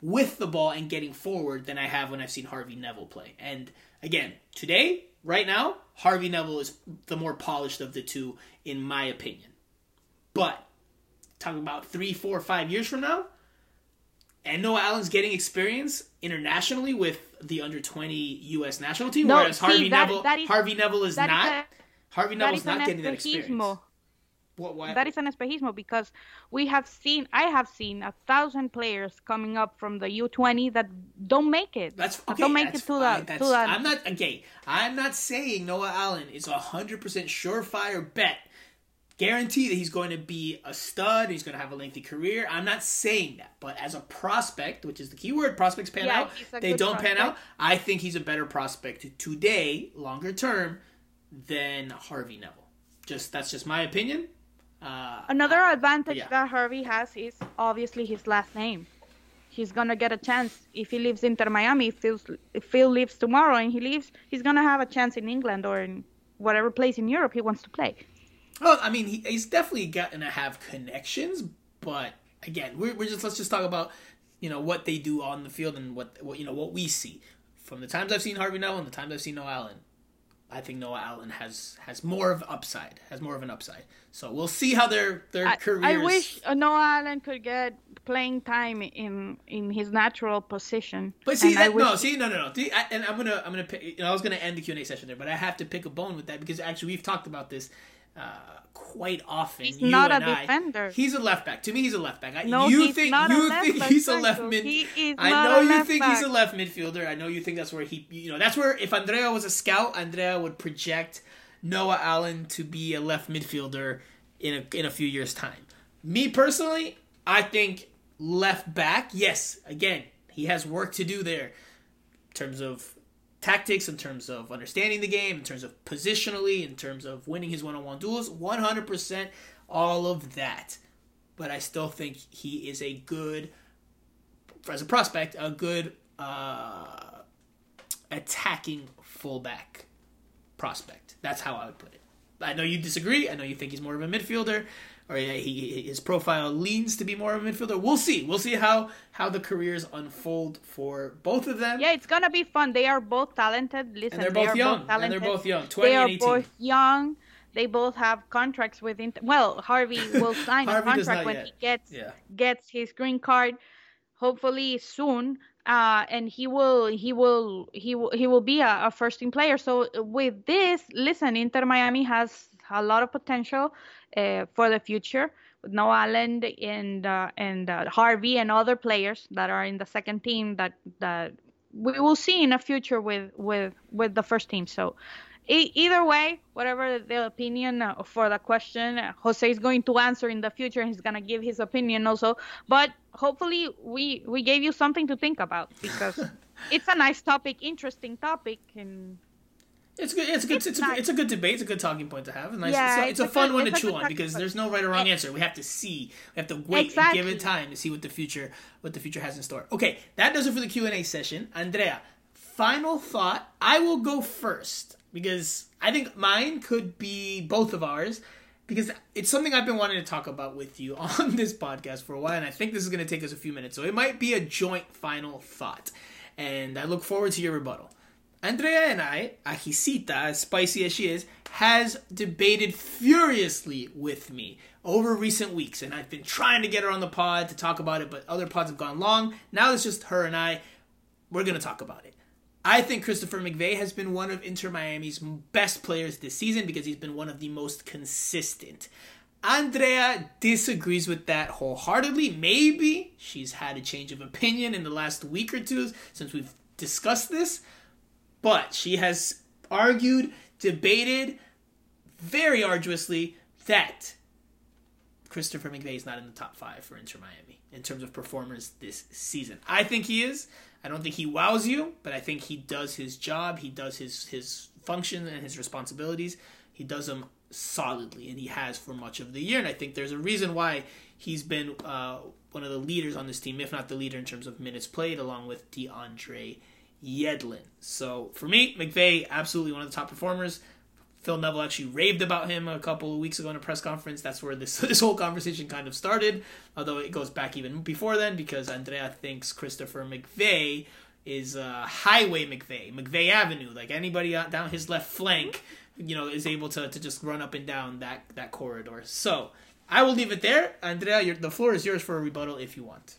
with the ball and getting forward than I have when I've seen Harvey Neville play. And again, today, right now, Harvey Neville is the more polished of the two, in my opinion. But talking about three, four, five years from now, and Noah Allen's getting experience internationally with the under twenty U.S. national team,
No,
whereas
see,
Harvey
that-
Neville,
that is-
Harvey Neville is not.
a-
Harvey
that
Neville's
is
not getting that experience. What? What?
That is an espejismo because we have seen, I have seen a thousand players coming up from the U20 that don't make it.
That's
That
okay.
Don't make
that's
it to
fine. That's,
To.
I'm not okay. I'm not saying Noah Allen is a hundred percent surefire bet, guarantee that he's going to be a stud. He's going to have a lengthy career. I'm not saying that, but as a prospect, which is the key word, prospects pan
Yeah,
out. They don't pan out. I think he's a better prospect today, longer term, than Harvey Neville. Just that's just my opinion. Uh,
Another advantage
yeah.
that Harvey has is obviously his last name. He's gonna get a chance if he lives Inter Miami. If Phil, if Phil leaves tomorrow and he leaves, he's gonna have a chance in England or in whatever place in Europe he wants to play.
Well, I mean, he, he's definitely gotten to have connections, but again, we're, we're just let's just talk about you know what they do on the field and what, what you know what we see from the times I've seen Harvey Neville and the times I've seen Noah Allen. I think Noah Allen has has more of upside, has more of an upside. So we'll see how their their
I,
careers.
I wish Noah Allen could get playing time in in his natural position.
But see that no, see no, no, no. See, I, and I'm gonna I'm gonna pick. You know, I was gonna end the Q and A session there, but I have to pick a bone with that because actually we've talked about this uh, quite often.
He's
you
not a
I.
defender.
He's a left back. To me, he's a left back. I,
No,
you
he's
think
not
you
left
think he's a left mid?
He is
I
not
know
a
you think he's a left midfielder. I know you think that's where he. You know, that's where if Andrea was a scout, Andrea would project Noah Allen to be a left midfielder in a in a few years' time. Me personally, I think left back. Yes, again, he has work to do there in terms of tactics, in terms of understanding the game, in terms of positionally, in terms of winning his one-on-one duels. One hundred percent, all of that. But I still think he is a good, as a prospect, a good uh, attacking fullback prospect. That's how I would put it. I know you disagree. I know you think he's more of a midfielder, or he, he, his profile leans to be more of a midfielder. We'll see. We'll see how how the careers unfold for both of them.
Yeah, it's gonna be fun. They are both talented. Listen,
and they're both
are
young.
both
and they're both young. Twenty
They are
and eighteen.
both young. They both have contracts with Inter. Well, Harvey will sign a
Harvey does
contract when
yet.
he gets
Yeah.
gets his green card, hopefully soon. Uh, and he will he will he will he will be a, a first team player. So with this, listen, Inter Miami has a lot of potential uh, for the future with Noah Allen and uh, and uh, Harvey and other players that are in the second team that that we will see in the future with with with the first team. So e- either way, whatever the opinion uh, for the question, Jose is going to answer in the future. He's gonna give his opinion also. But hopefully, we we gave you something to think about because it's a nice topic, interesting topic, and
It's good. It's a good. It's,
It's
a, it's a good debate. It's a good talking point to have. Nice,
Yeah,
it's, a, it's a
a
fun
good-
one to chew on because
point.
there's no right or wrong answer. We have to see. We have to wait and give it time to see what the future what the future has in store. Okay, that does it for the Q and A session. Andrea, final thought. I will go first because I think mine could be both of ours because it's something I've been wanting to talk about with you on this podcast for a while, and I think this is going to take us a few minutes. So it might be a joint final thought, and I look forward to your rebuttal. Andrea and I, Ajisita, as spicy as she is, has debated furiously with me over recent weeks, and I've been trying to get her on the pod to talk about it, but other pods have gone long. Now it's just her and I. We're going to talk about it. I think Christopher McVey has been one of Inter Miami's best players this season because he's been one of the most consistent. Andrea disagrees with that wholeheartedly. Maybe she's had a change of opinion in the last week or two since we've discussed this, but she has argued, debated very arduously that Christopher McVey is not in the top five for Inter Miami in terms of performers this season. I think he is. I don't think he wows you, but I think he does his job. He does his his function and his responsibilities. He does them solidly, and he has for much of the year. And I think there's a reason why he's been uh, one of the leaders on this team, if not the leader in terms of minutes played, along with DeAndre Yedlin. So for me, McVey, absolutely one of the top performers. Phil Neville actually raved about him a couple of weeks ago in a press conference. That's where this this whole conversation kind of started, although it goes back even before then because Andrea thinks Christopher McVey is uh, Highway McVey, McVey Avenue, like anybody down his left flank, you know, is able to, to just run up and down that that corridor. So I will leave it there. Andrea, the floor is yours for a rebuttal if you want.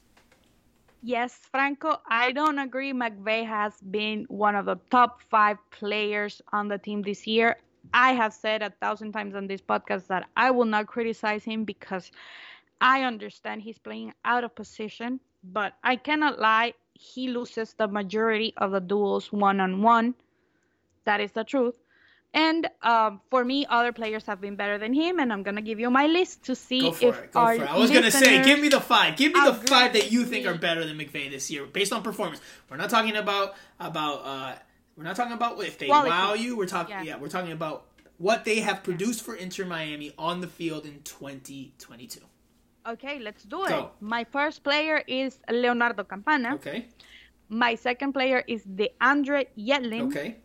Yes, Franco, I don't agree. McVey has been one of the top five players on the team this year. I have said a thousand times on this podcast that I will not criticize him because I understand he's playing out of position, but I cannot lie. He loses the majority of the duels one on one. That is the truth. And um, for me, other players have been better than him, and I'm gonna give you my list to see
Go for
if
it. Go
our
for it. I was gonna say, give me the five. Give me the five that you think are better than McVey this year, based on performance. We're not talking about about uh, we're not talking about if they
Quality.
wow you. We're talking yeah.
Yeah.
we're talking about what they have produced for Inter Miami on the field in 2022.
Okay, let's do it.
Go.
My first player is Leonardo Campana.
Okay.
My second player is DeAndre Yedlin.
Okay.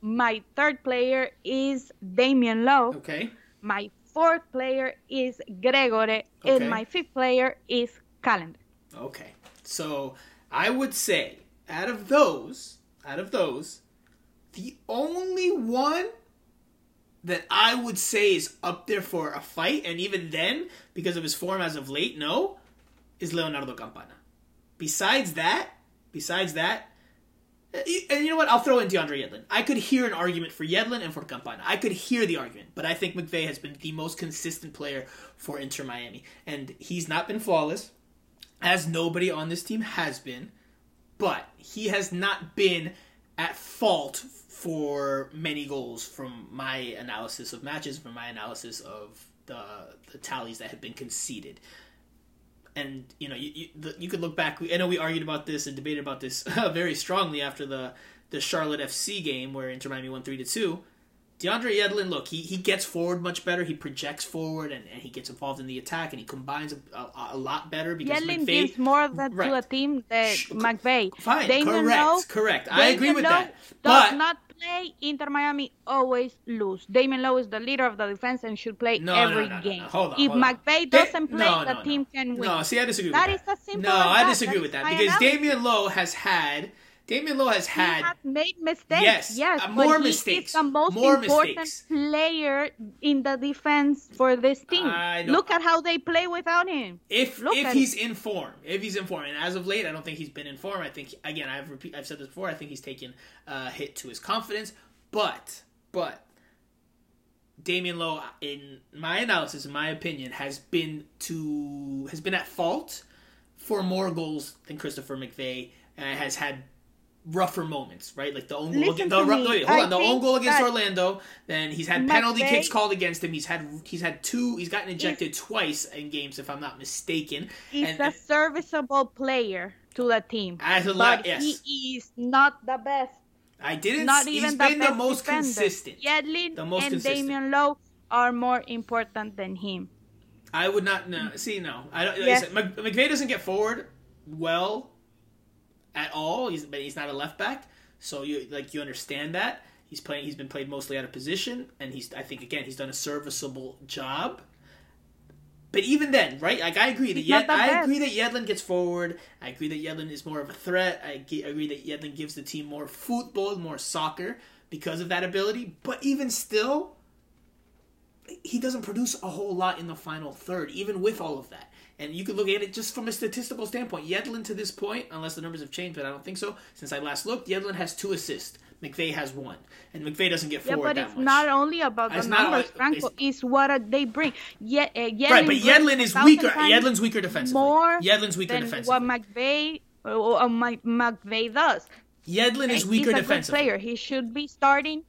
My third player is Damion Lowe.
Okay.
My fourth player is Gregore.
Okay.
And my fifth player is Callender.
Okay. So I would say out of those, out of those, the only one that I would say is up there for a fight, and even then, because of his form as of late, no, is Leonardo Campana. Besides that, besides that, and you know what? I'll throw in DeAndre Yedlin. I could hear an argument for Yedlin and for Campana. I could hear the argument, but I think McVey has been the most consistent player for Inter Miami, and he's not been flawless, as nobody on this team has been, but he has not been at fault for many goals from my analysis of matches, from my analysis of the the tallies that have been conceded and you know you you, the, you could look back. I know we argued about this and debated about this very strongly after the the Charlotte FC game where Inter Miami won three to two. DeAndre Yedlin, look, he, he gets forward much better. He projects forward and, and he gets involved in the attack and he combines a, a, a lot better because
Yedlin
McVey,
gives more than to
Right.
a team than McVey.
Fine,
Damion
correct,
Lowe,
correct. I agree with
Lowe
that.
Does
But
not play Inter Miami always lose. Damion Lowe is the leader of the defense and should play
no,
every
no, no,
game.
no. Hold on,
if
hold. McVey
doesn't play,
no,
the team can win.
No, see, I disagree
That
with
is
that.
as simple
no, I disagree
That
with that because. Damion Lowe has had Damion Lowe has
He
had
has made mistakes.
Yes,
Yes,
uh, more mistakes,
is the most
more
important
mistakes.
player in the defense for this team. Look at how they play without him.
if
Look
if he's in form, if he's in form, and as of late, I don't think he's been in form. I think again, I've repeat, I've said this before. I think he's taken a hit to his confidence, but but Damion Lowe, in my analysis, in my opinion, has been to has been at fault for more goals than Christopher McVey, and has had rougher moments, right? Like the own goal,
Listen
the, wait, hold on, the own goal against Orlando. Then he's had penalty kicks called against him. He's had he's had two. He's gotten ejected twice in games, if I'm not mistaken.
He's
And-
a
and-
serviceable player to the team.
As a
but
left, yes.
he is not the best.
I didn't.
Not
he's
even
been
the
the most
defender.
consistent.
Yedlin
The most
and
consistent.
Damion Lowe are more important than him.
I would not. No, see, no. I don't.
Yes.
Listen, McVey doesn't get forward well at all. He's but he's not a left back, so you like you understand that he's playing. He's been played mostly out of position, and he's. I think again he's done a serviceable job. But even then, right? Like I agree that Yed, I agree that Yedlin gets forward. I agree that Yedlin is more of a threat. I ge- agree that Yedlin gives the team more football, more soccer because of that ability. But even still, he doesn't produce a whole lot in the final third, even with all of that. And you could look at it just from a statistical standpoint. Yedlin to this point, unless the numbers have changed, but I don't think so. Since I last looked, Yedlin has two assists. McVey has one, and McVey doesn't get forward
Yeah,
but
it's
much.
not only about the
It's not
numbers,
only-
Franco.
it's-
It's what they bring. Ye- uh, Yedlin
right, but Yedlin is weaker. Yedlin's weaker defensively.
More
Yedlin's weaker
than
defensively.
what McVey uh, uh, Mc- does.
Yedlin is weaker
he's a
defensively.
good player. He should be starting.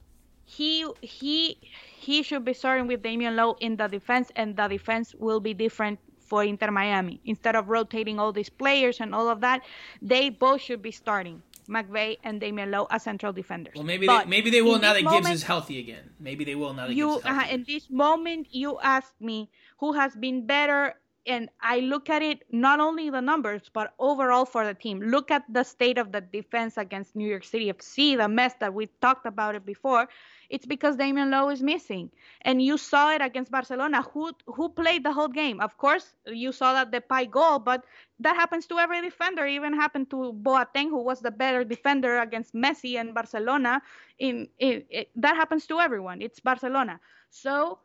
He he he should be starting with Damion Lowe in the defense, and the defense will be different for Inter Miami. Instead of rotating all these players and all of that, they both should be starting McVey and Damion Lowe as central defenders.
Well, maybe
But
they, maybe they will now that Gibbs is healthy again. Maybe they will now that
you
Gibbs is healthy.
uh, in this moment you asked me who has been better and I look at it not only the numbers but overall for the team. Look at the state of the defense against New York City FC, the mess that we talked about it before. It's because Damion Lowe is missing, and you saw it against Barcelona. Who who played the whole game? Of course, you saw that the pie goal, but that happens to every defender. It even happened to Boateng, who was the better defender against Messi and Barcelona. In, in it, that happens to everyone. It's Barcelona. So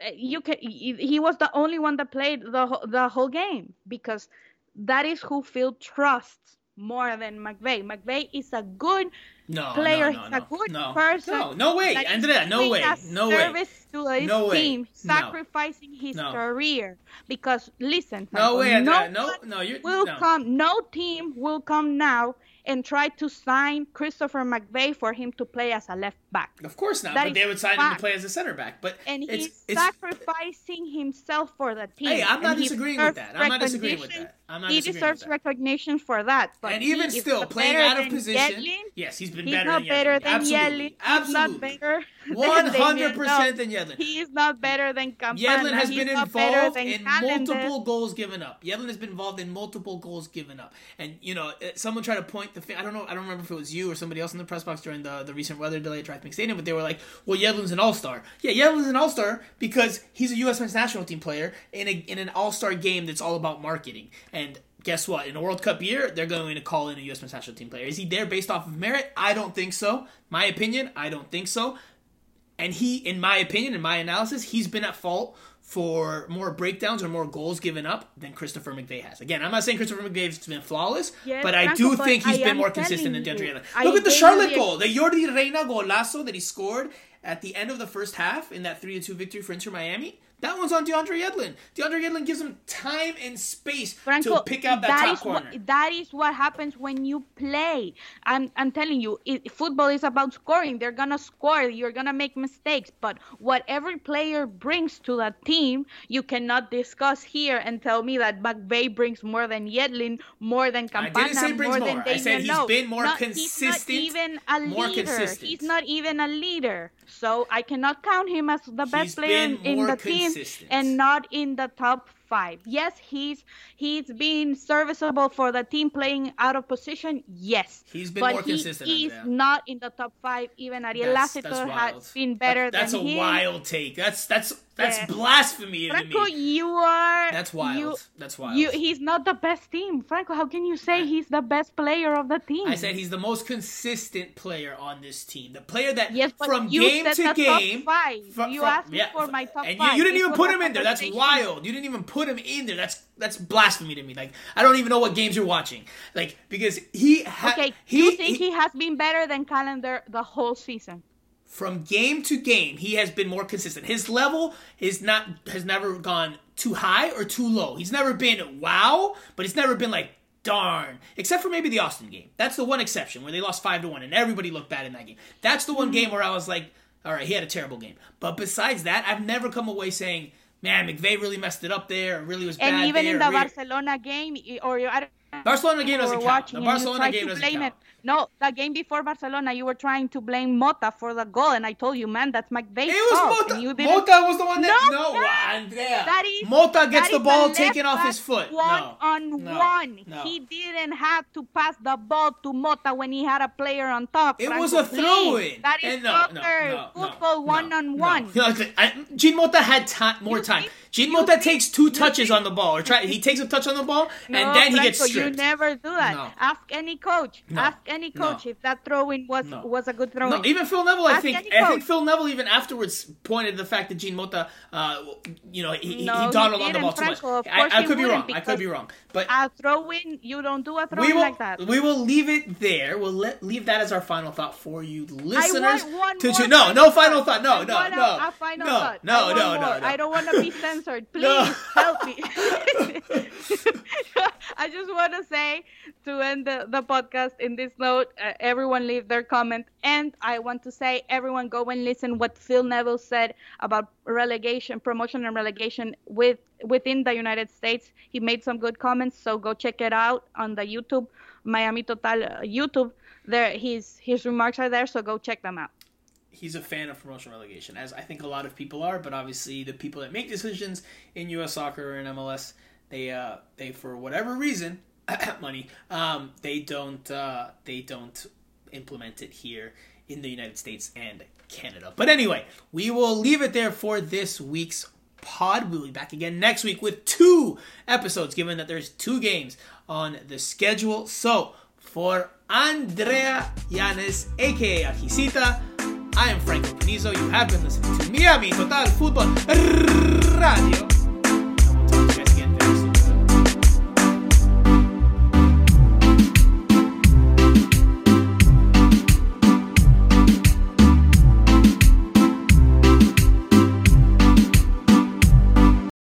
eh, you can. He was the only one that played the the whole game because that is who Phil trusts more than McVey. McVey is a good
no,
player.
No, no,
He's
no,
a good
no,
person.
No, no way,
that
Andrea. No way. No way.
service to his
No way.
team,
No.
sacrificing his
No.
career. Because listen,
No
Franco,
way, Andrea.
no
No, you're
will
no.
come. No team will come now and try to sign Christopher McVey for him to play as a left back.
Of course not.
That
but they would sign him to play as a center back. But
And
it's,
he's
it's
sacrificing himself for the team.
Hey, I'm not disagreeing with that. I'm not disagreeing with that. I'm not
he deserves recognition for that. But
and even still, playing out of position.
Yedlin.
Yes, he's been
He's
better
not
than
better
Yedlin.
than. Yedlin.
Absolutely.
He's not better
One hundred percent than Yedlin.
He is not better than Campana.
Yedlin has
He's
been involved in multiple goals given up. Yedlin has been involved in multiple goals given up. And you know, uh, someone tried to point the. I don't know. I don't remember if it was you or somebody else in the press box during the the recent weather delay at DraftKings Stadium, but they were like, "Well, Yedlin's an all star." Yeah, Yedlin's an all star because he's a U.S. men's national team player in a in an all star game that's all about marketing. And guess what? In a World Cup year, they're going to call in a U.S. men's national team player. Is he there based off of merit? I don't think so. My opinion, I don't think so. And he, in my opinion, in my analysis, he's been at fault for more breakdowns or more goals given up than Christopher McVey has. Again, I'm not saying Christopher McVey's been flawless,
Yes,
but I do
but
think he's
I
been more consistent than
telling
DeAndre
you,
Yedlin.
I
Look at the Charlotte goal, the Jordy Reyna golazo that he scored at the end of the first half in that 3 2 victory for Inter Miami. That one's on DeAndre Yedlin. DeAndre Yedlin gives him time and space
Franco,
to pick out that, top
is
corner.
What, that is what happens when you play. I'm, I'm telling you, it, football is about scoring. They're gonna score. You're gonna make mistakes, but what every player brings to the team, you cannot discuss here and tell me that McVey brings more than Yedlin, more than Campana, I
didn't say brings
more
more.
than
I said he's
Lowe.
been more
Not-
consistent,
He's not even a
more
leader.
consistent.
He's not even a leader. So I cannot count him as the best
He's
player in, in the team and not in the top five. Yes, he's he's been serviceable for the team playing out of position. Yes,
He's been
but
more
he
consistent,
is
Andrea.
not in the top five. Even Ariel Lassiter has been better than
That- that's a
him.
wild take. That's that's that's
Yeah.
blasphemy to
Franco,
me.
you are.
That's wild.
You,
That's wild.
you, he's not the best team, Franco. How can you say he's the best player of the team?
I said he's the most consistent player on this team. The player that
Yes,
from
you
game
said
to
the top
game.
five.
fro-
You
from-
asked me
yeah,
for my top
and
five.
you, you didn't even put him in there. That's wild. You didn't even put him in there. That's that's blasphemy to me. Like I don't even know what games you're watching. Like because he ha-
Okay,
he,
you think
he-
he has been better than Callender the whole season?
from game to game, he has been more consistent. His level is not has never gone too high or too low. He's never been wow, but he's never been like darn. Except for maybe the Austin game. That's the one exception where they lost five to one and everybody looked bad in that game. That's the
Mm-hmm.
one game where I was like, all right, he had a terrible game. But besides that, I've never come away saying, man, McVey really messed it up there. It really was bad
And even
there.
in the
really-
Barcelona game, or I don't
Barcelona game doesn't count. The Barcelona game doesn't count.
it. No, the game before Barcelona, you were trying to blame Mota for the goal, and I told you, man, that's McVey's
It was
fault.
Mota. Mota was the one that
No,
no,
no.
Andrea.
That is
Mota gets the ball taken off his foot.
One
no.
on
No.
one.
No.
He didn't have to pass the ball to Mota when he had a player on top.
It
Franco,
was a throw in.
That is
And no,
soccer,
no, no, no,
football,
no,
one on
no.
one.
Jean Mota had time, more
You
time.
think- Jean
Mota
think-
takes two touches
think-
on the ball, or try. He takes a touch on the ball,
No,
and then he gets
Franco,
stripped.
You never do that.
No.
Ask any coach.
No.
Ask any
No.
coach if that throwing was
No.
was a good throwing.
No, even Phil Neville, I
Ask
think. I think. Phil Neville even afterwards pointed the fact that Jean Mota, uh, you know, he, he-
No,
he dawdled on the ball too much. I, I could be wrong. I could be wrong, but
a throwing, you don't do a throwing
will
like that.
we will leave it there. We'll let leave that as our final thought for you listeners.
I want one
to
more.
No, no final thought. No,
I
no,
want a-
no,
a final
no,
thought.
no, no, no, no.
I don't want to be censored. Please help me. I just want to say to end the, the podcast in this note, uh, everyone leave their comment, and I want to say everyone go and listen what Phil Neville said about relegation, promotion and relegation with within the United States. He made some good comments, so go check it out on the YouTube Miami Total uh, YouTube. There, his his remarks are there, so go check them out.
he's a fan of promotion relegation, as I think a lot of people are. But obviously, the people that make decisions in U.S. soccer and MLS they uh, they for whatever reason, money, um, they don't uh, they don't implement it here in the United States and Canada. But anyway, we will leave it there for this week's pod. We'll be back again next week with two episodes, given that there's two games on the schedule. So for Andrea Yanes, aka Arjisita, I am Franco Panizo. You have been listening to Miami Total Football Radio.